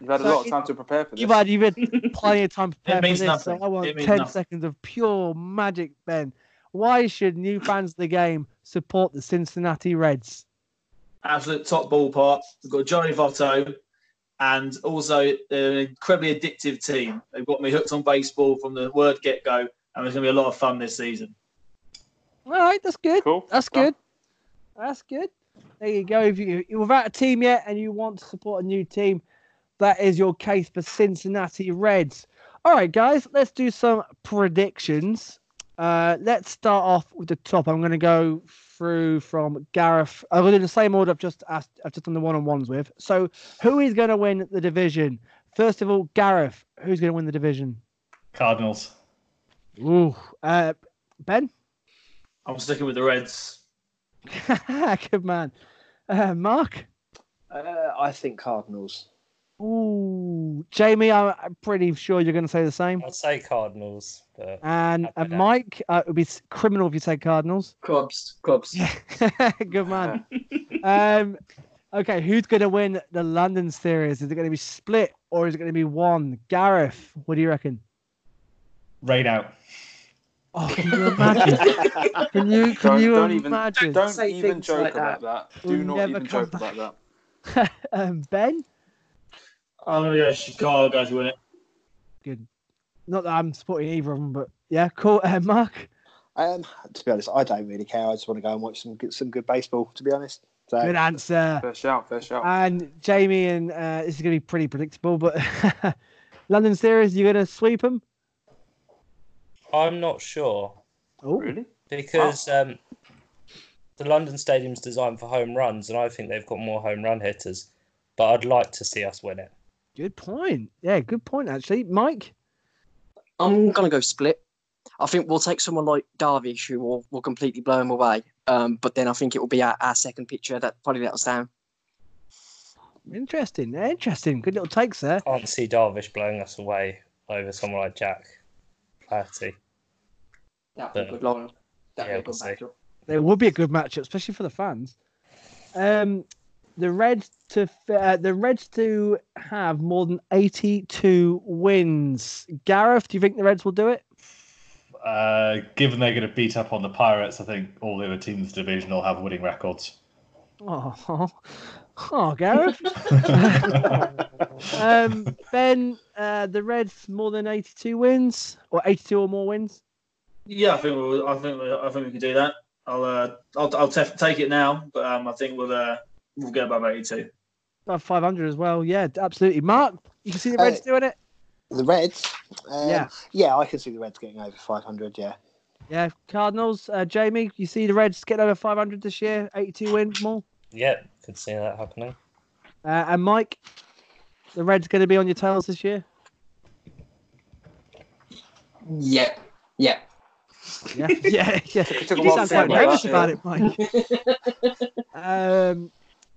You've had a lot of it- time to prepare for this. You've had you've had plenty of time to prepare for means this. nothing. So I want ten nothing. seconds of pure magic, Ben. Why should new fans of the game support the Cincinnati Reds? Absolute top ballpark. We've got Johnny Votto, and also an incredibly addictive team. They've got me hooked on baseball from the word get go, and there's going to be a lot of fun this season. All right, that's good. Cool. That's Well, good. That's good. There you go. If you, you're without a team yet and you want to support a new team, that is your case for Cincinnati Reds. All right, guys, let's do some predictions. Uh, let's start off with the top. I'm going to go through from Gareth. I'm going to do the same order I've just asked. I've just done the one-on-ones with. So, who is going to win the division? First of all, Gareth. Who's going to win the division? Cardinals. Ooh, uh, Ben. I'm sticking with the Reds. Good man. Uh, Mark. Uh, I think Cardinals. Ooh, Jamie, I'm, I'm pretty sure you're going to say the same. I'd say Cardinals, but And, Happy and days. Mike, uh, it would be criminal if you say Cardinals. Clubs, clubs. Yeah, good man. um, okay, who's going to win the London series? Is it going to be split or is it going to be one? Gareth, what do you reckon? Rain out. Oh, can you imagine? can you can Don't- you don't even- imagine? Don't say even joke like about that. We'll Do not never even joke back. about um, Ben, I'm going to go Chicago to win it. good. Not that I'm supporting either of them, but yeah, cool. Uh, Mark, Um, to be honest, I don't really care. I just want to go and watch some good, some good baseball. To be honest, so good answer. that. Fair shout, fair shout. And Jamie, and uh, this is going to be pretty predictable, but London series, you're going to sweep them? I'm not sure Oh, really? because um, the London Stadium's designed for home runs, and I think they've got more home run hitters. But I'd like to see us win it. good point. Yeah, good point, actually. Mike? I'm gonna go split. I think we'll take someone like Darvish who will, will completely blow him away. Um, but then I think it will be our, our second pitcher that probably let us down. Interesting. Interesting. Good little takes there. Can't see Darvish blowing us away over someone like Jack Flaherty. That'd be a Yeah. good line. That'd Yeah, be a good we'll matchup. There would be a good matchup, especially for the fans. Um, the Reds to uh, the Reds to have more than 82 wins. Gareth, do you think the Reds will do it? Uh, given they're going to beat up on the Pirates, I think all the other teams in the division will have winning records. Oh, oh, Gareth. um, Ben, uh, the Reds more than 82 wins or 82 or more wins. Yeah, I think we'll, I think we I think we can do that. I'll uh, I'll, I'll tef- take it now, but um, I think we'll uh, we'll get above 82. Above 500 as well. Yeah, absolutely. Mark, you can see the Reds Uh, doing it. the Reds. Um, Yeah. yeah, I can see the Reds getting over 500. Yeah, Yeah, Cardinals. Uh, Jamie, you see the Reds getting over 500 this year, 82 wins more. Yeah, could see that happening. Uh, and Mike, the Reds going to be on your tails this year. Yeah, yeah. Yeah, yeah, yeah. took You while sound quite nervous about about that, it, Mike. um,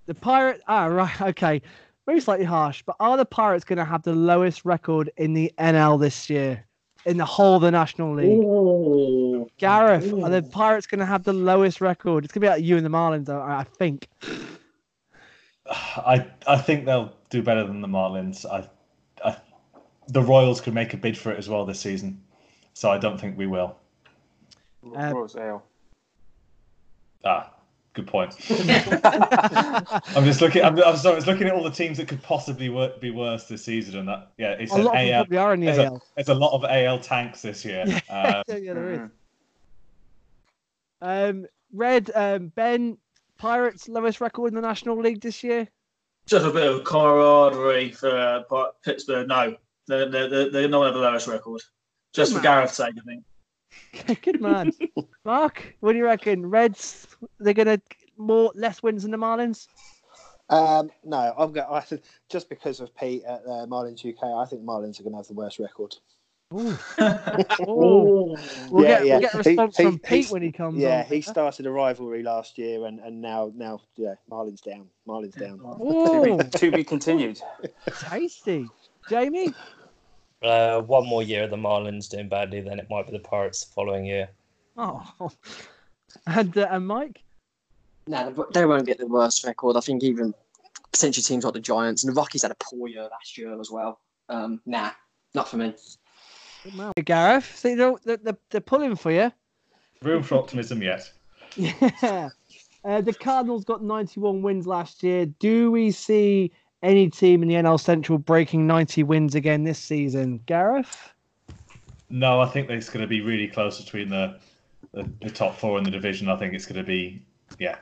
the Pirate. Ah, right. Okay. Maybe slightly harsh, but are the Pirates going to have the lowest record in the NL this year, in the whole of the National League? Ooh. Gareth, are the Pirates going to have the lowest record? It's going to be like you and the Marlins, though, I I think. I I think they'll do better than the Marlins. I, I the Royals could make a bid for it as well this season, so I don't think we will. Royals Ale. Ah, good point. I'm just looking. I'm, I'm sorry. I was looking at all the teams that could possibly wor- be worse this season, and that yeah, it's A an lot of them AL. probably are in the There's a, there's a lot of AL tanks this year. Yeah, Um, yeah, there is. Mhm. Um, Red, um, Ben, Pirates lowest record in the National League this year. Just a bit of camaraderie for uh, Pittsburgh. No, they're, they're, they're, they're not have the lowest record. Just for Gareth's sake, I think. Good man. Mark, what do you reckon? Reds, they're gonna more less wins than the Marlins. Um, no, I'm going. I think just because of Pete at uh, Marlins UK, I think Marlins are going to have the worst record. Ooh. Ooh. We'll, Yeah, get, yeah. we'll get a He- response he- from Pete when he comes Yeah, on. he started a rivalry last year, and, and now now yeah, Marlins down. Marlins down. Ooh, To be continued. tasty. Jamie? Uh, one more year of the Marlins doing badly, then it might be the Pirates the following year. Oh. And, uh, and Mike? No, they- they won't get the worst record. I think even potentially teams like the Giants and the Rockies had a poor year last year as well. Um, nah, not for me. Good. Gareth, so you know, they're, they're, they're pulling for you. room for optimism yet. Yeah. Uh, the Cardinals got 91 wins last year. Do we see any team in the NL Central breaking 90 wins again this season? Gareth? No, I think it's going to be really close between the, the the top four in the division. I think it's going to be yeah.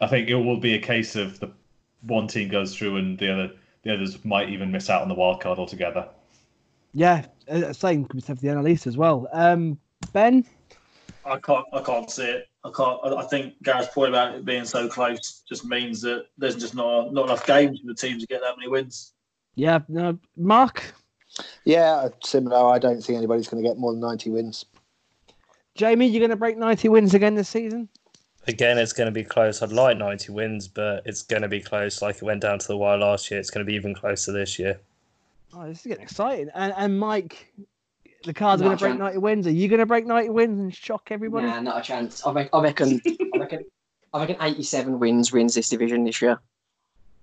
I think it will be a case of the one team goes through and the other the others might even miss out on the wild card altogether. Yeah, uh, same could be said for the NL East as well. Um, Ben? I can't. I can't see it. I can't. I I think Gareth's point about it being so close just means that there's just not not enough games for the teams to get that many wins. Yeah, no, Mark? Yeah, similar. I don't think anybody's going to get more than 90 wins. Jamie, you're going to break 90 wins again this season? Again, it's going to be close. I'd like 90 wins, but it's going to be close. Like it went down to the wire last year. It's going to be even closer this year. Oh, this is getting exciting. And, and Mike, the Cards are going to break chance. 90 wins. Are you going to break 90 wins and shock everybody? Nah, not a chance. I, reckon. I reckon. I reckon. I reckon 87 wins wins this division this year.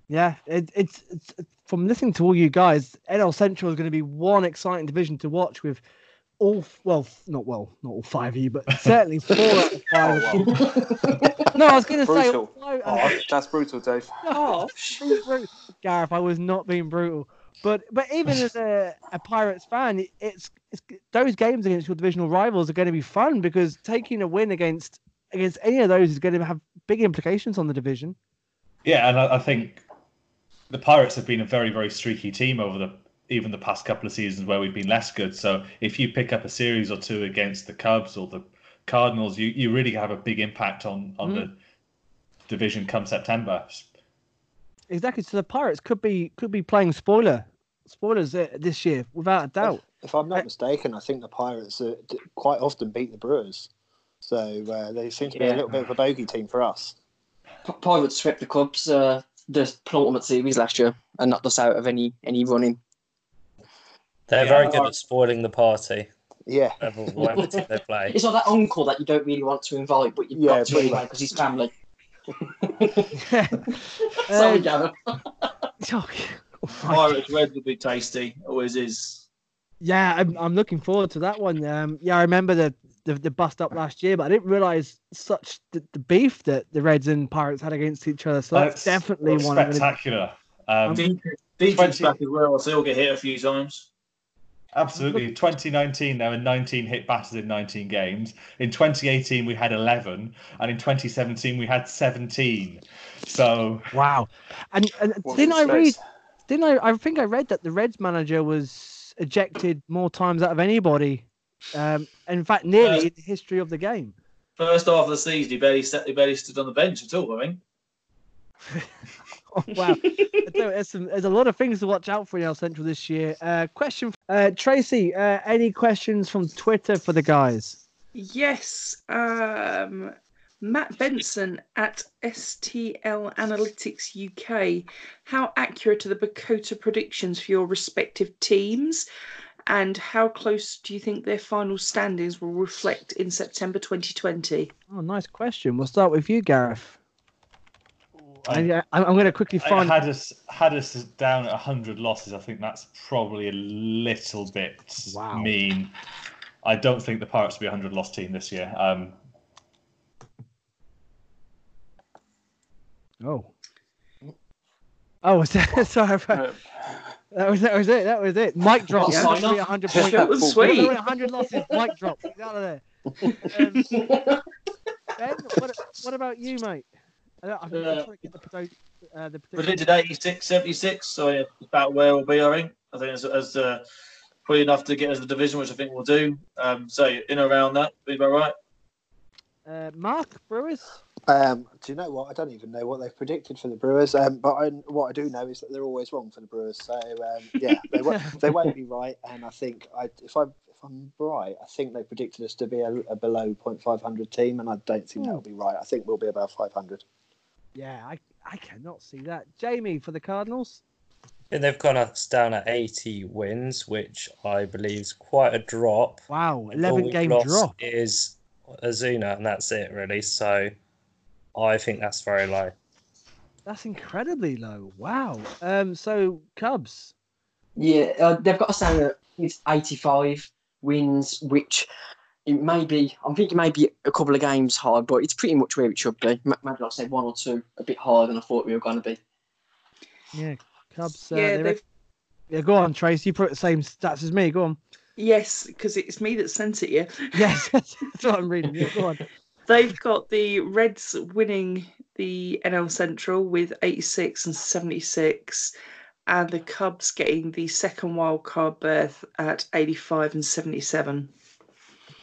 Yeah, it, it's, it's from listening to all you guys, NL Central is going to be one exciting division to watch with all well, not well, not all five of you, but certainly four out of five. Oh, No, I was going to say all Brutal. five. Oh, that's brutal, Dave. Oh, being brutal. Gareth, I was not being brutal. But but even as a, a Pirates fan, it's, it's those games against your divisional rivals are going to be fun because taking a win against against any of those is going to have big implications on the division. Yeah, and I, I think the Pirates have been a very, very streaky team over the even the past couple of seasons where we've been less good. So if you pick up a series or two against the Cubs or the Cardinals, you, you really have a big impact on on mm-hmm. the division come September. Exactly. So the Pirates could be could be playing spoiler spoilers uh, this year without a doubt. If I'm not mistaken, I think the Pirates uh, quite often beat the Brewers. So uh, they seem to be a little bit of a bogey team for us. Pirates swept the Cubs uh, the penultimate series last year and knocked us out of any any running. They're Yeah, very good at spoiling the party, Yeah, whatever, whatever they play. It's not that uncle that you don't really want to invite, but you've Yeah, got to pretty anyway because he's family. Uh, Sorry, Gavin. oh, right. Pirates Red would be tasty. Always is. Yeah, I'm, I'm looking forward to that one. Um, yeah, I remember the, the the bust up last year, but I didn't realize such the, the beef that the Reds and Pirates had against each other. So that's, definitely one. I'm spectacular. Um, Deep- back as well, so he'll get hit a few times. Absolutely. 2019, there were 19 hit batters in 19 games. In 2018, we had 11, and in 2017, we had 17. So Wow. And, and didn't I was read? Didn't I? I think I read that the Reds manager was ejected more times out of anybody. Um, in fact, nearly Uh, in the history of the game. First half of the season, he barely, st- he barely stood on the bench at all. I think. Wow. There's, some, there's a lot of things to watch out for in NL Central this year. Uh, question, uh, Tracy. Uh, any questions from Twitter for the guys? yes. Um, Matt Benson at STL Analytics UK. How accurate are the PECOTA predictions for your respective teams? And how close do you think their final standings will reflect in September 2020? Oh, nice question. We'll start with you, Gareth. And, I'm, I'm going to quickly I find. had us had us down at 100 losses. I think that's probably a little bit Wow. mean. I don't think the Pirates will be a 100 loss team this year. Um, Oh. Oh, was that, sorry. Uh, That was that was it. That was it. Mic drop. Yeah. Must be 100 points. That was sweet. 100 losses. Mic drop. Get out of there. Um, ben, what, what about you, mate? I don't- I'm I'm Uh, trying to get the, proto- uh, the prediction. Predicted 86, 76, so yeah, about where we'll be, I think. I think as, as uh, probably enough to get us the division, which I think we'll do. Um, so in and around that, be about right. Uh, Mark Brewers. Um, do you know what? I don't even know what they've predicted for the Brewers. Um, but I, what I do know is that they're always wrong for the Brewers. So um, yeah, they, won't, they won't be right. And I think I, if I if I'm right, I think they predicted us to be a, a below 0.500 team, and I don't think that'll be right. I think we'll be about 500. Yeah, I I cannot see that. Jamie for the Cardinals. And they've gone us down at 80 wins, which I believe is quite a drop. Wow, 11 we've game lost drop. Is Ozuna, and that's it, really. So I think that's very low. That's incredibly low. Wow. Um. So Cubs. Yeah, uh, they've got a saying that it's 85 wins, which it may be, I'm thinking maybe a couple of games hard, but it's pretty much where it should be. Maybe I'll say one or two a bit harder than I thought we were going to be. Yeah, Cubs. Uh, yeah, they they've, Yeah, go on, Trace. You put the same stats as me. Go on. yes, because it's me that sent it you. Yes, that's what I'm reading. Yeah, go on. They've got the Reds winning the NL Central with 86 and 76, and the Cubs getting the second wild card berth at 85 and 77.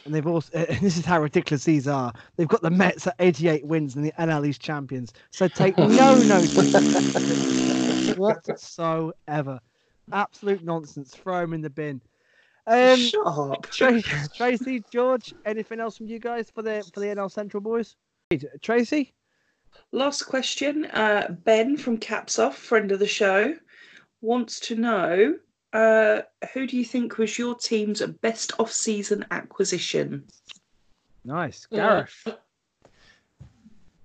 And they've also, and this is how ridiculous these are. They've got the Mets at 88 wins and the NL East champions. So take no notice whatsoever. Absolute nonsense. Throw them in the bin. Um, Shut up. Tracy, George, anything else from you guys for the for the NL Central boys? Tracy, Last question. Uh, ben from Caps Off, friend of the show, wants to know uh, who do you think was your team's best off season acquisition? nice, Gareth.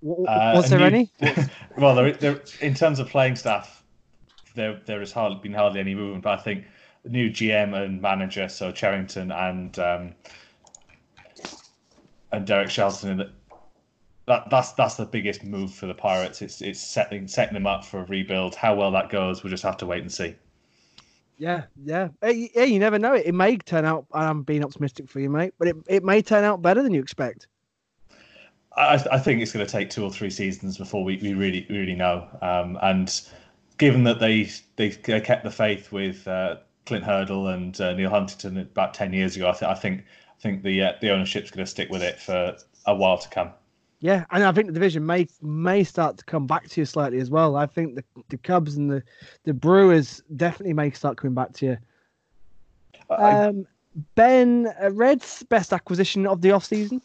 W- w- Uh, was there new- any? well, there, there, in terms of playing staff, there there has hardly been hardly any movement. But I think the new GM and manager, so Cherington and um, and Derek Shelton, that that's that's the biggest move for the Pirates. It's it's setting setting them up for a rebuild. How well that goes, we'll just have to wait and see. Yeah, yeah, Hey, yeah. You never know. It it may turn out. I'm being optimistic for you, mate, but it, it may turn out better than you expect. I, I think it's going to take two or three seasons before we, we really really know. Um, and given that they they kept the faith with uh, Clint Hurdle and uh, Neal Huntington about ten years ago, I, th- I think I think the uh, the ownership's going to stick with it for a while to come. Yeah, and I think the division may may start to come back to you slightly as well. I think the, the Cubs and the, the Brewers definitely may start coming back to you. I- Um, ben uh, Reds best acquisition of the off season.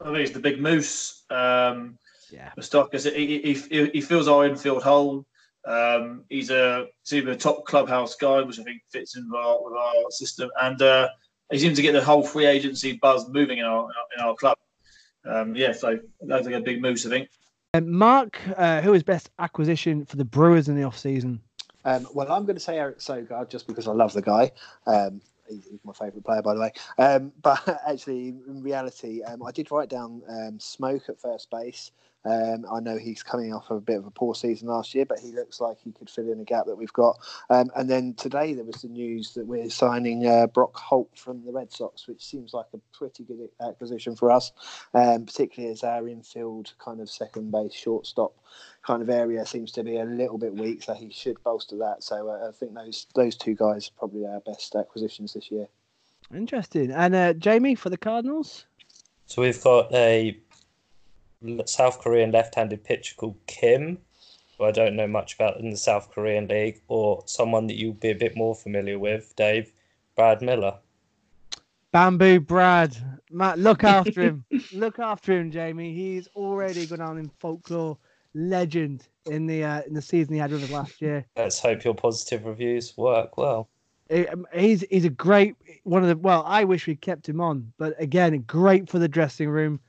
I think it's the big moose. Um, Yeah. Moustakas, he, he, he fills our infield hole. Um, he's a he's a top clubhouse guy, which I think fits in with our, with our system, and uh, he seems to get the whole free agency buzz moving in our in our club. Um, yeah, so that's like a big moose, I think. And Mark, uh, who is best acquisition for the Brewers in the off season? Um, well, I'm going to say Eric Sogard just because I love the guy. Um, he- he's my favourite player, by the way. Um, but actually, in reality, um, I did write down um, Smoak at first base. Um, I know he's coming off of a bit of a poor season last year, but he looks like he could fill in a gap that we've got. Um, and then today there was the news that we're signing uh, Brock Holt from the Red Sox, which seems like a pretty good acquisition for us, um, particularly as our infield kind of second base shortstop kind of area seems to be a little bit weak, so he should bolster that. So uh, I think those those two guys are probably our best acquisitions this year. Interesting. And uh, Jamie for the Cardinals. So we've got a l- South Korean left-handed pitcher called Kim, who I don't know much about in the South Korean league, or someone that you'll be a bit more familiar with, Dave, Brad Miller. Bamboo Brad. Matt, look after him. look after him, Jamie. He's already gone on in folklore legend in the uh, in the season he had with us last year. Let's hope your positive reviews work well. Um, He's he's a great one of the well. I wish we kept him on, but again, great for the dressing room.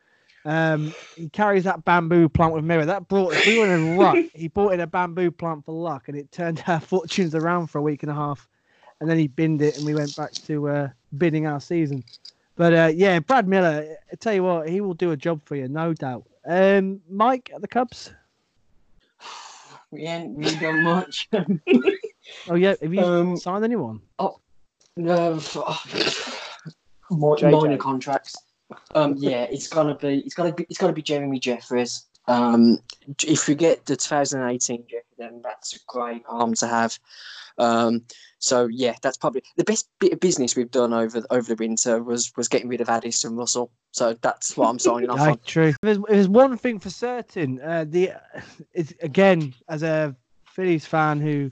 Um, he carries that bamboo plant with Mirror. That brought. We were in a rut. He bought in a bamboo plant for luck, and it turned our fortunes around for a week and a half. And then he binned it, and we went back to uh, bidding our season. But uh, yeah, Brad Miller. I tell you what, he will do a job for you, no doubt. Um, Mike at the Cubs. We ain't really done much. Oh yeah, have you Um, signed anyone? Oh no, more, minor contracts. Um, yeah, it's gonna be it's gonna be it's gonna be Jeremy Jeffress. Um, if you get the 2018 Jeffress, then that's a great arm to have. Um, so yeah, that's probably the best bit of business we've done over over the winter was was getting rid of Addison Russell. So that's what I'm signing off on. true. There's, there's one thing for certain. Uh, the it's again as a Phillies fan who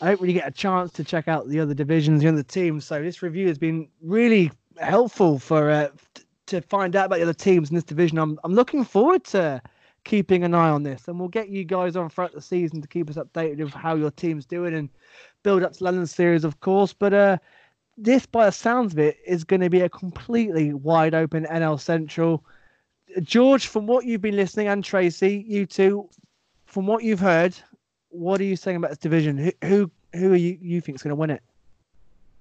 I don't really get a chance to check out the other divisions, the other teams. So this review has been really helpful for uh, to find out about the other teams in this division. I'm I'm looking forward to keeping an eye on this, and we'll get you guys on throughout the season to keep us updated of how your team's doing and build up to London series, of course. But uh, this, by the sounds of it, is going to be a completely wide open NL Central. George, from what you've been listening, and Tracy, you two, from what you've heard, what are you saying about this division? Who who, who are you you think is going to win it?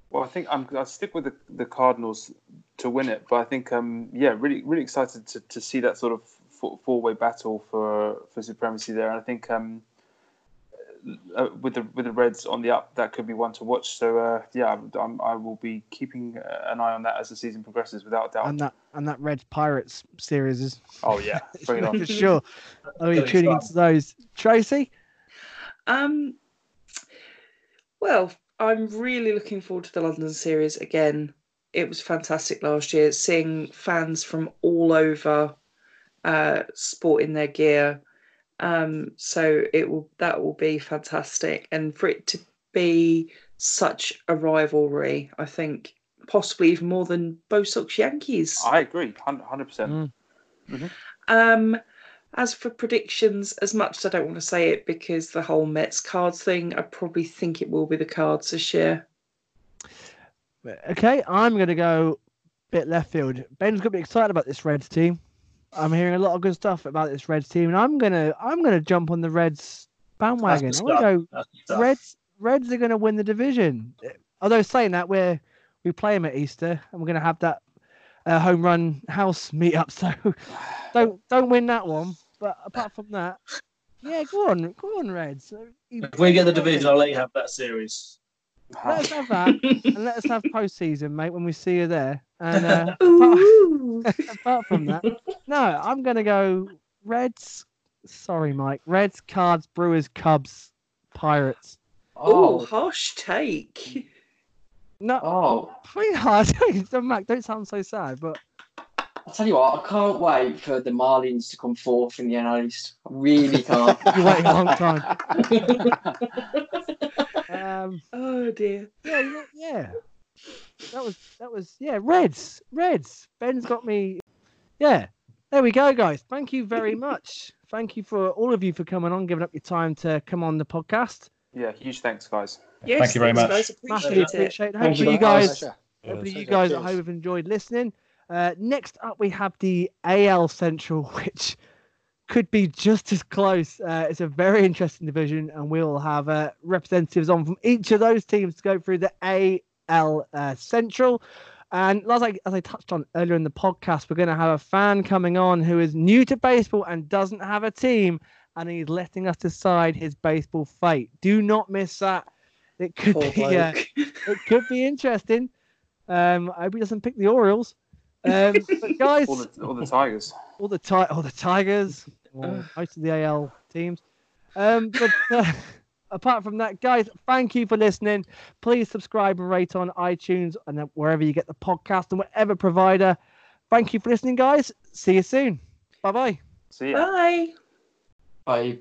Well, I think I'm. I stick with the, the Cardinals to win it, but I think um yeah, really really excited to, to see that sort of four way battle for for supremacy there. And I think um uh, with the with the Reds on the up, that could be one to watch. So uh, yeah, I'm, I will be keeping uh, an eye on that as the season progresses, without doubt. And that and that Reds Pirates series is oh yeah, bring it on. for sure. I'll be Getting tuning into those. Tracy, Um, well, I'm really looking forward to the London series again. It was fantastic last year, seeing fans from all over uh, sporting their gear. Um, so it will that will be fantastic, and for it to be such a rivalry, I think possibly even more than Bo Sox Yankees. I agree, hundred percent. Mm. Um, as for predictions, as much as I don't want to say it because the whole Mets cards thing, I probably think it will be the cards this year. okay, I'm going to go a bit left field. Ben's going to be excited about this Reds team. I'm hearing a lot of good stuff about this Reds team, and I'm gonna I'm gonna jump on the Reds bandwagon. I'm gonna go That's good stuff. Reds. Reds are going to win the division. Although saying that, we're we play them at Easter, and we're going to have that uh, home run house meet up. So don't don't win that one. But apart from that, yeah, go on, go on, Reds. If we get the division, I'll let you have that series. Let us have that, and let us have postseason, mate, when we see you there. And uh, apart, apart from that, no, I'm going to go Reds. Sorry, Mike. Reds, Cards, Brewers, Cubs, Pirates. Oh, Oh, harsh take. No, oh, pretty hard. Don't, Mac, don't sound so sad, but I'll tell you what, I can't wait for the Marlins to come forth in the NL East. I really can't. you're waiting a long time. Um, Oh dear. yeah, yeah, yeah. That was that was yeah. Reds, Reds. Ben's got me. Yeah, there we go, guys. Thank you very much. Thank you for all of you for coming on, giving up your time to come on the podcast. Yeah, huge thanks, guys. Yes, Thank you very much. guys, Massively Appreciate it. appreciate it. Thank Hopefully, you you guys. guys, Pleasure. hopefully you guys at Cheers. home have enjoyed listening. Uh, next up, we have the AL Central, which could be just as close. Uh, it's a very interesting division, and we'll have uh, representatives on from each of those teams to go through the AL uh, Central. And as I, as I touched on earlier in the podcast, we're going to have a fan coming on who is new to baseball and doesn't have a team, and he's letting us decide his baseball fate. Do not miss that. It could Poor be uh, it could be interesting. Um, I hope he doesn't pick the Orioles. Um, but guys, All the all the Tigers. all the ti- all the Tigers, or most of the AL teams. Um, but uh, apart from that, guys, thank you for listening. Please subscribe and rate on iTunes and then wherever you get the podcast and whatever provider. Thank you for listening, guys. See you soon. Bye bye. See ya. Bye. Bye.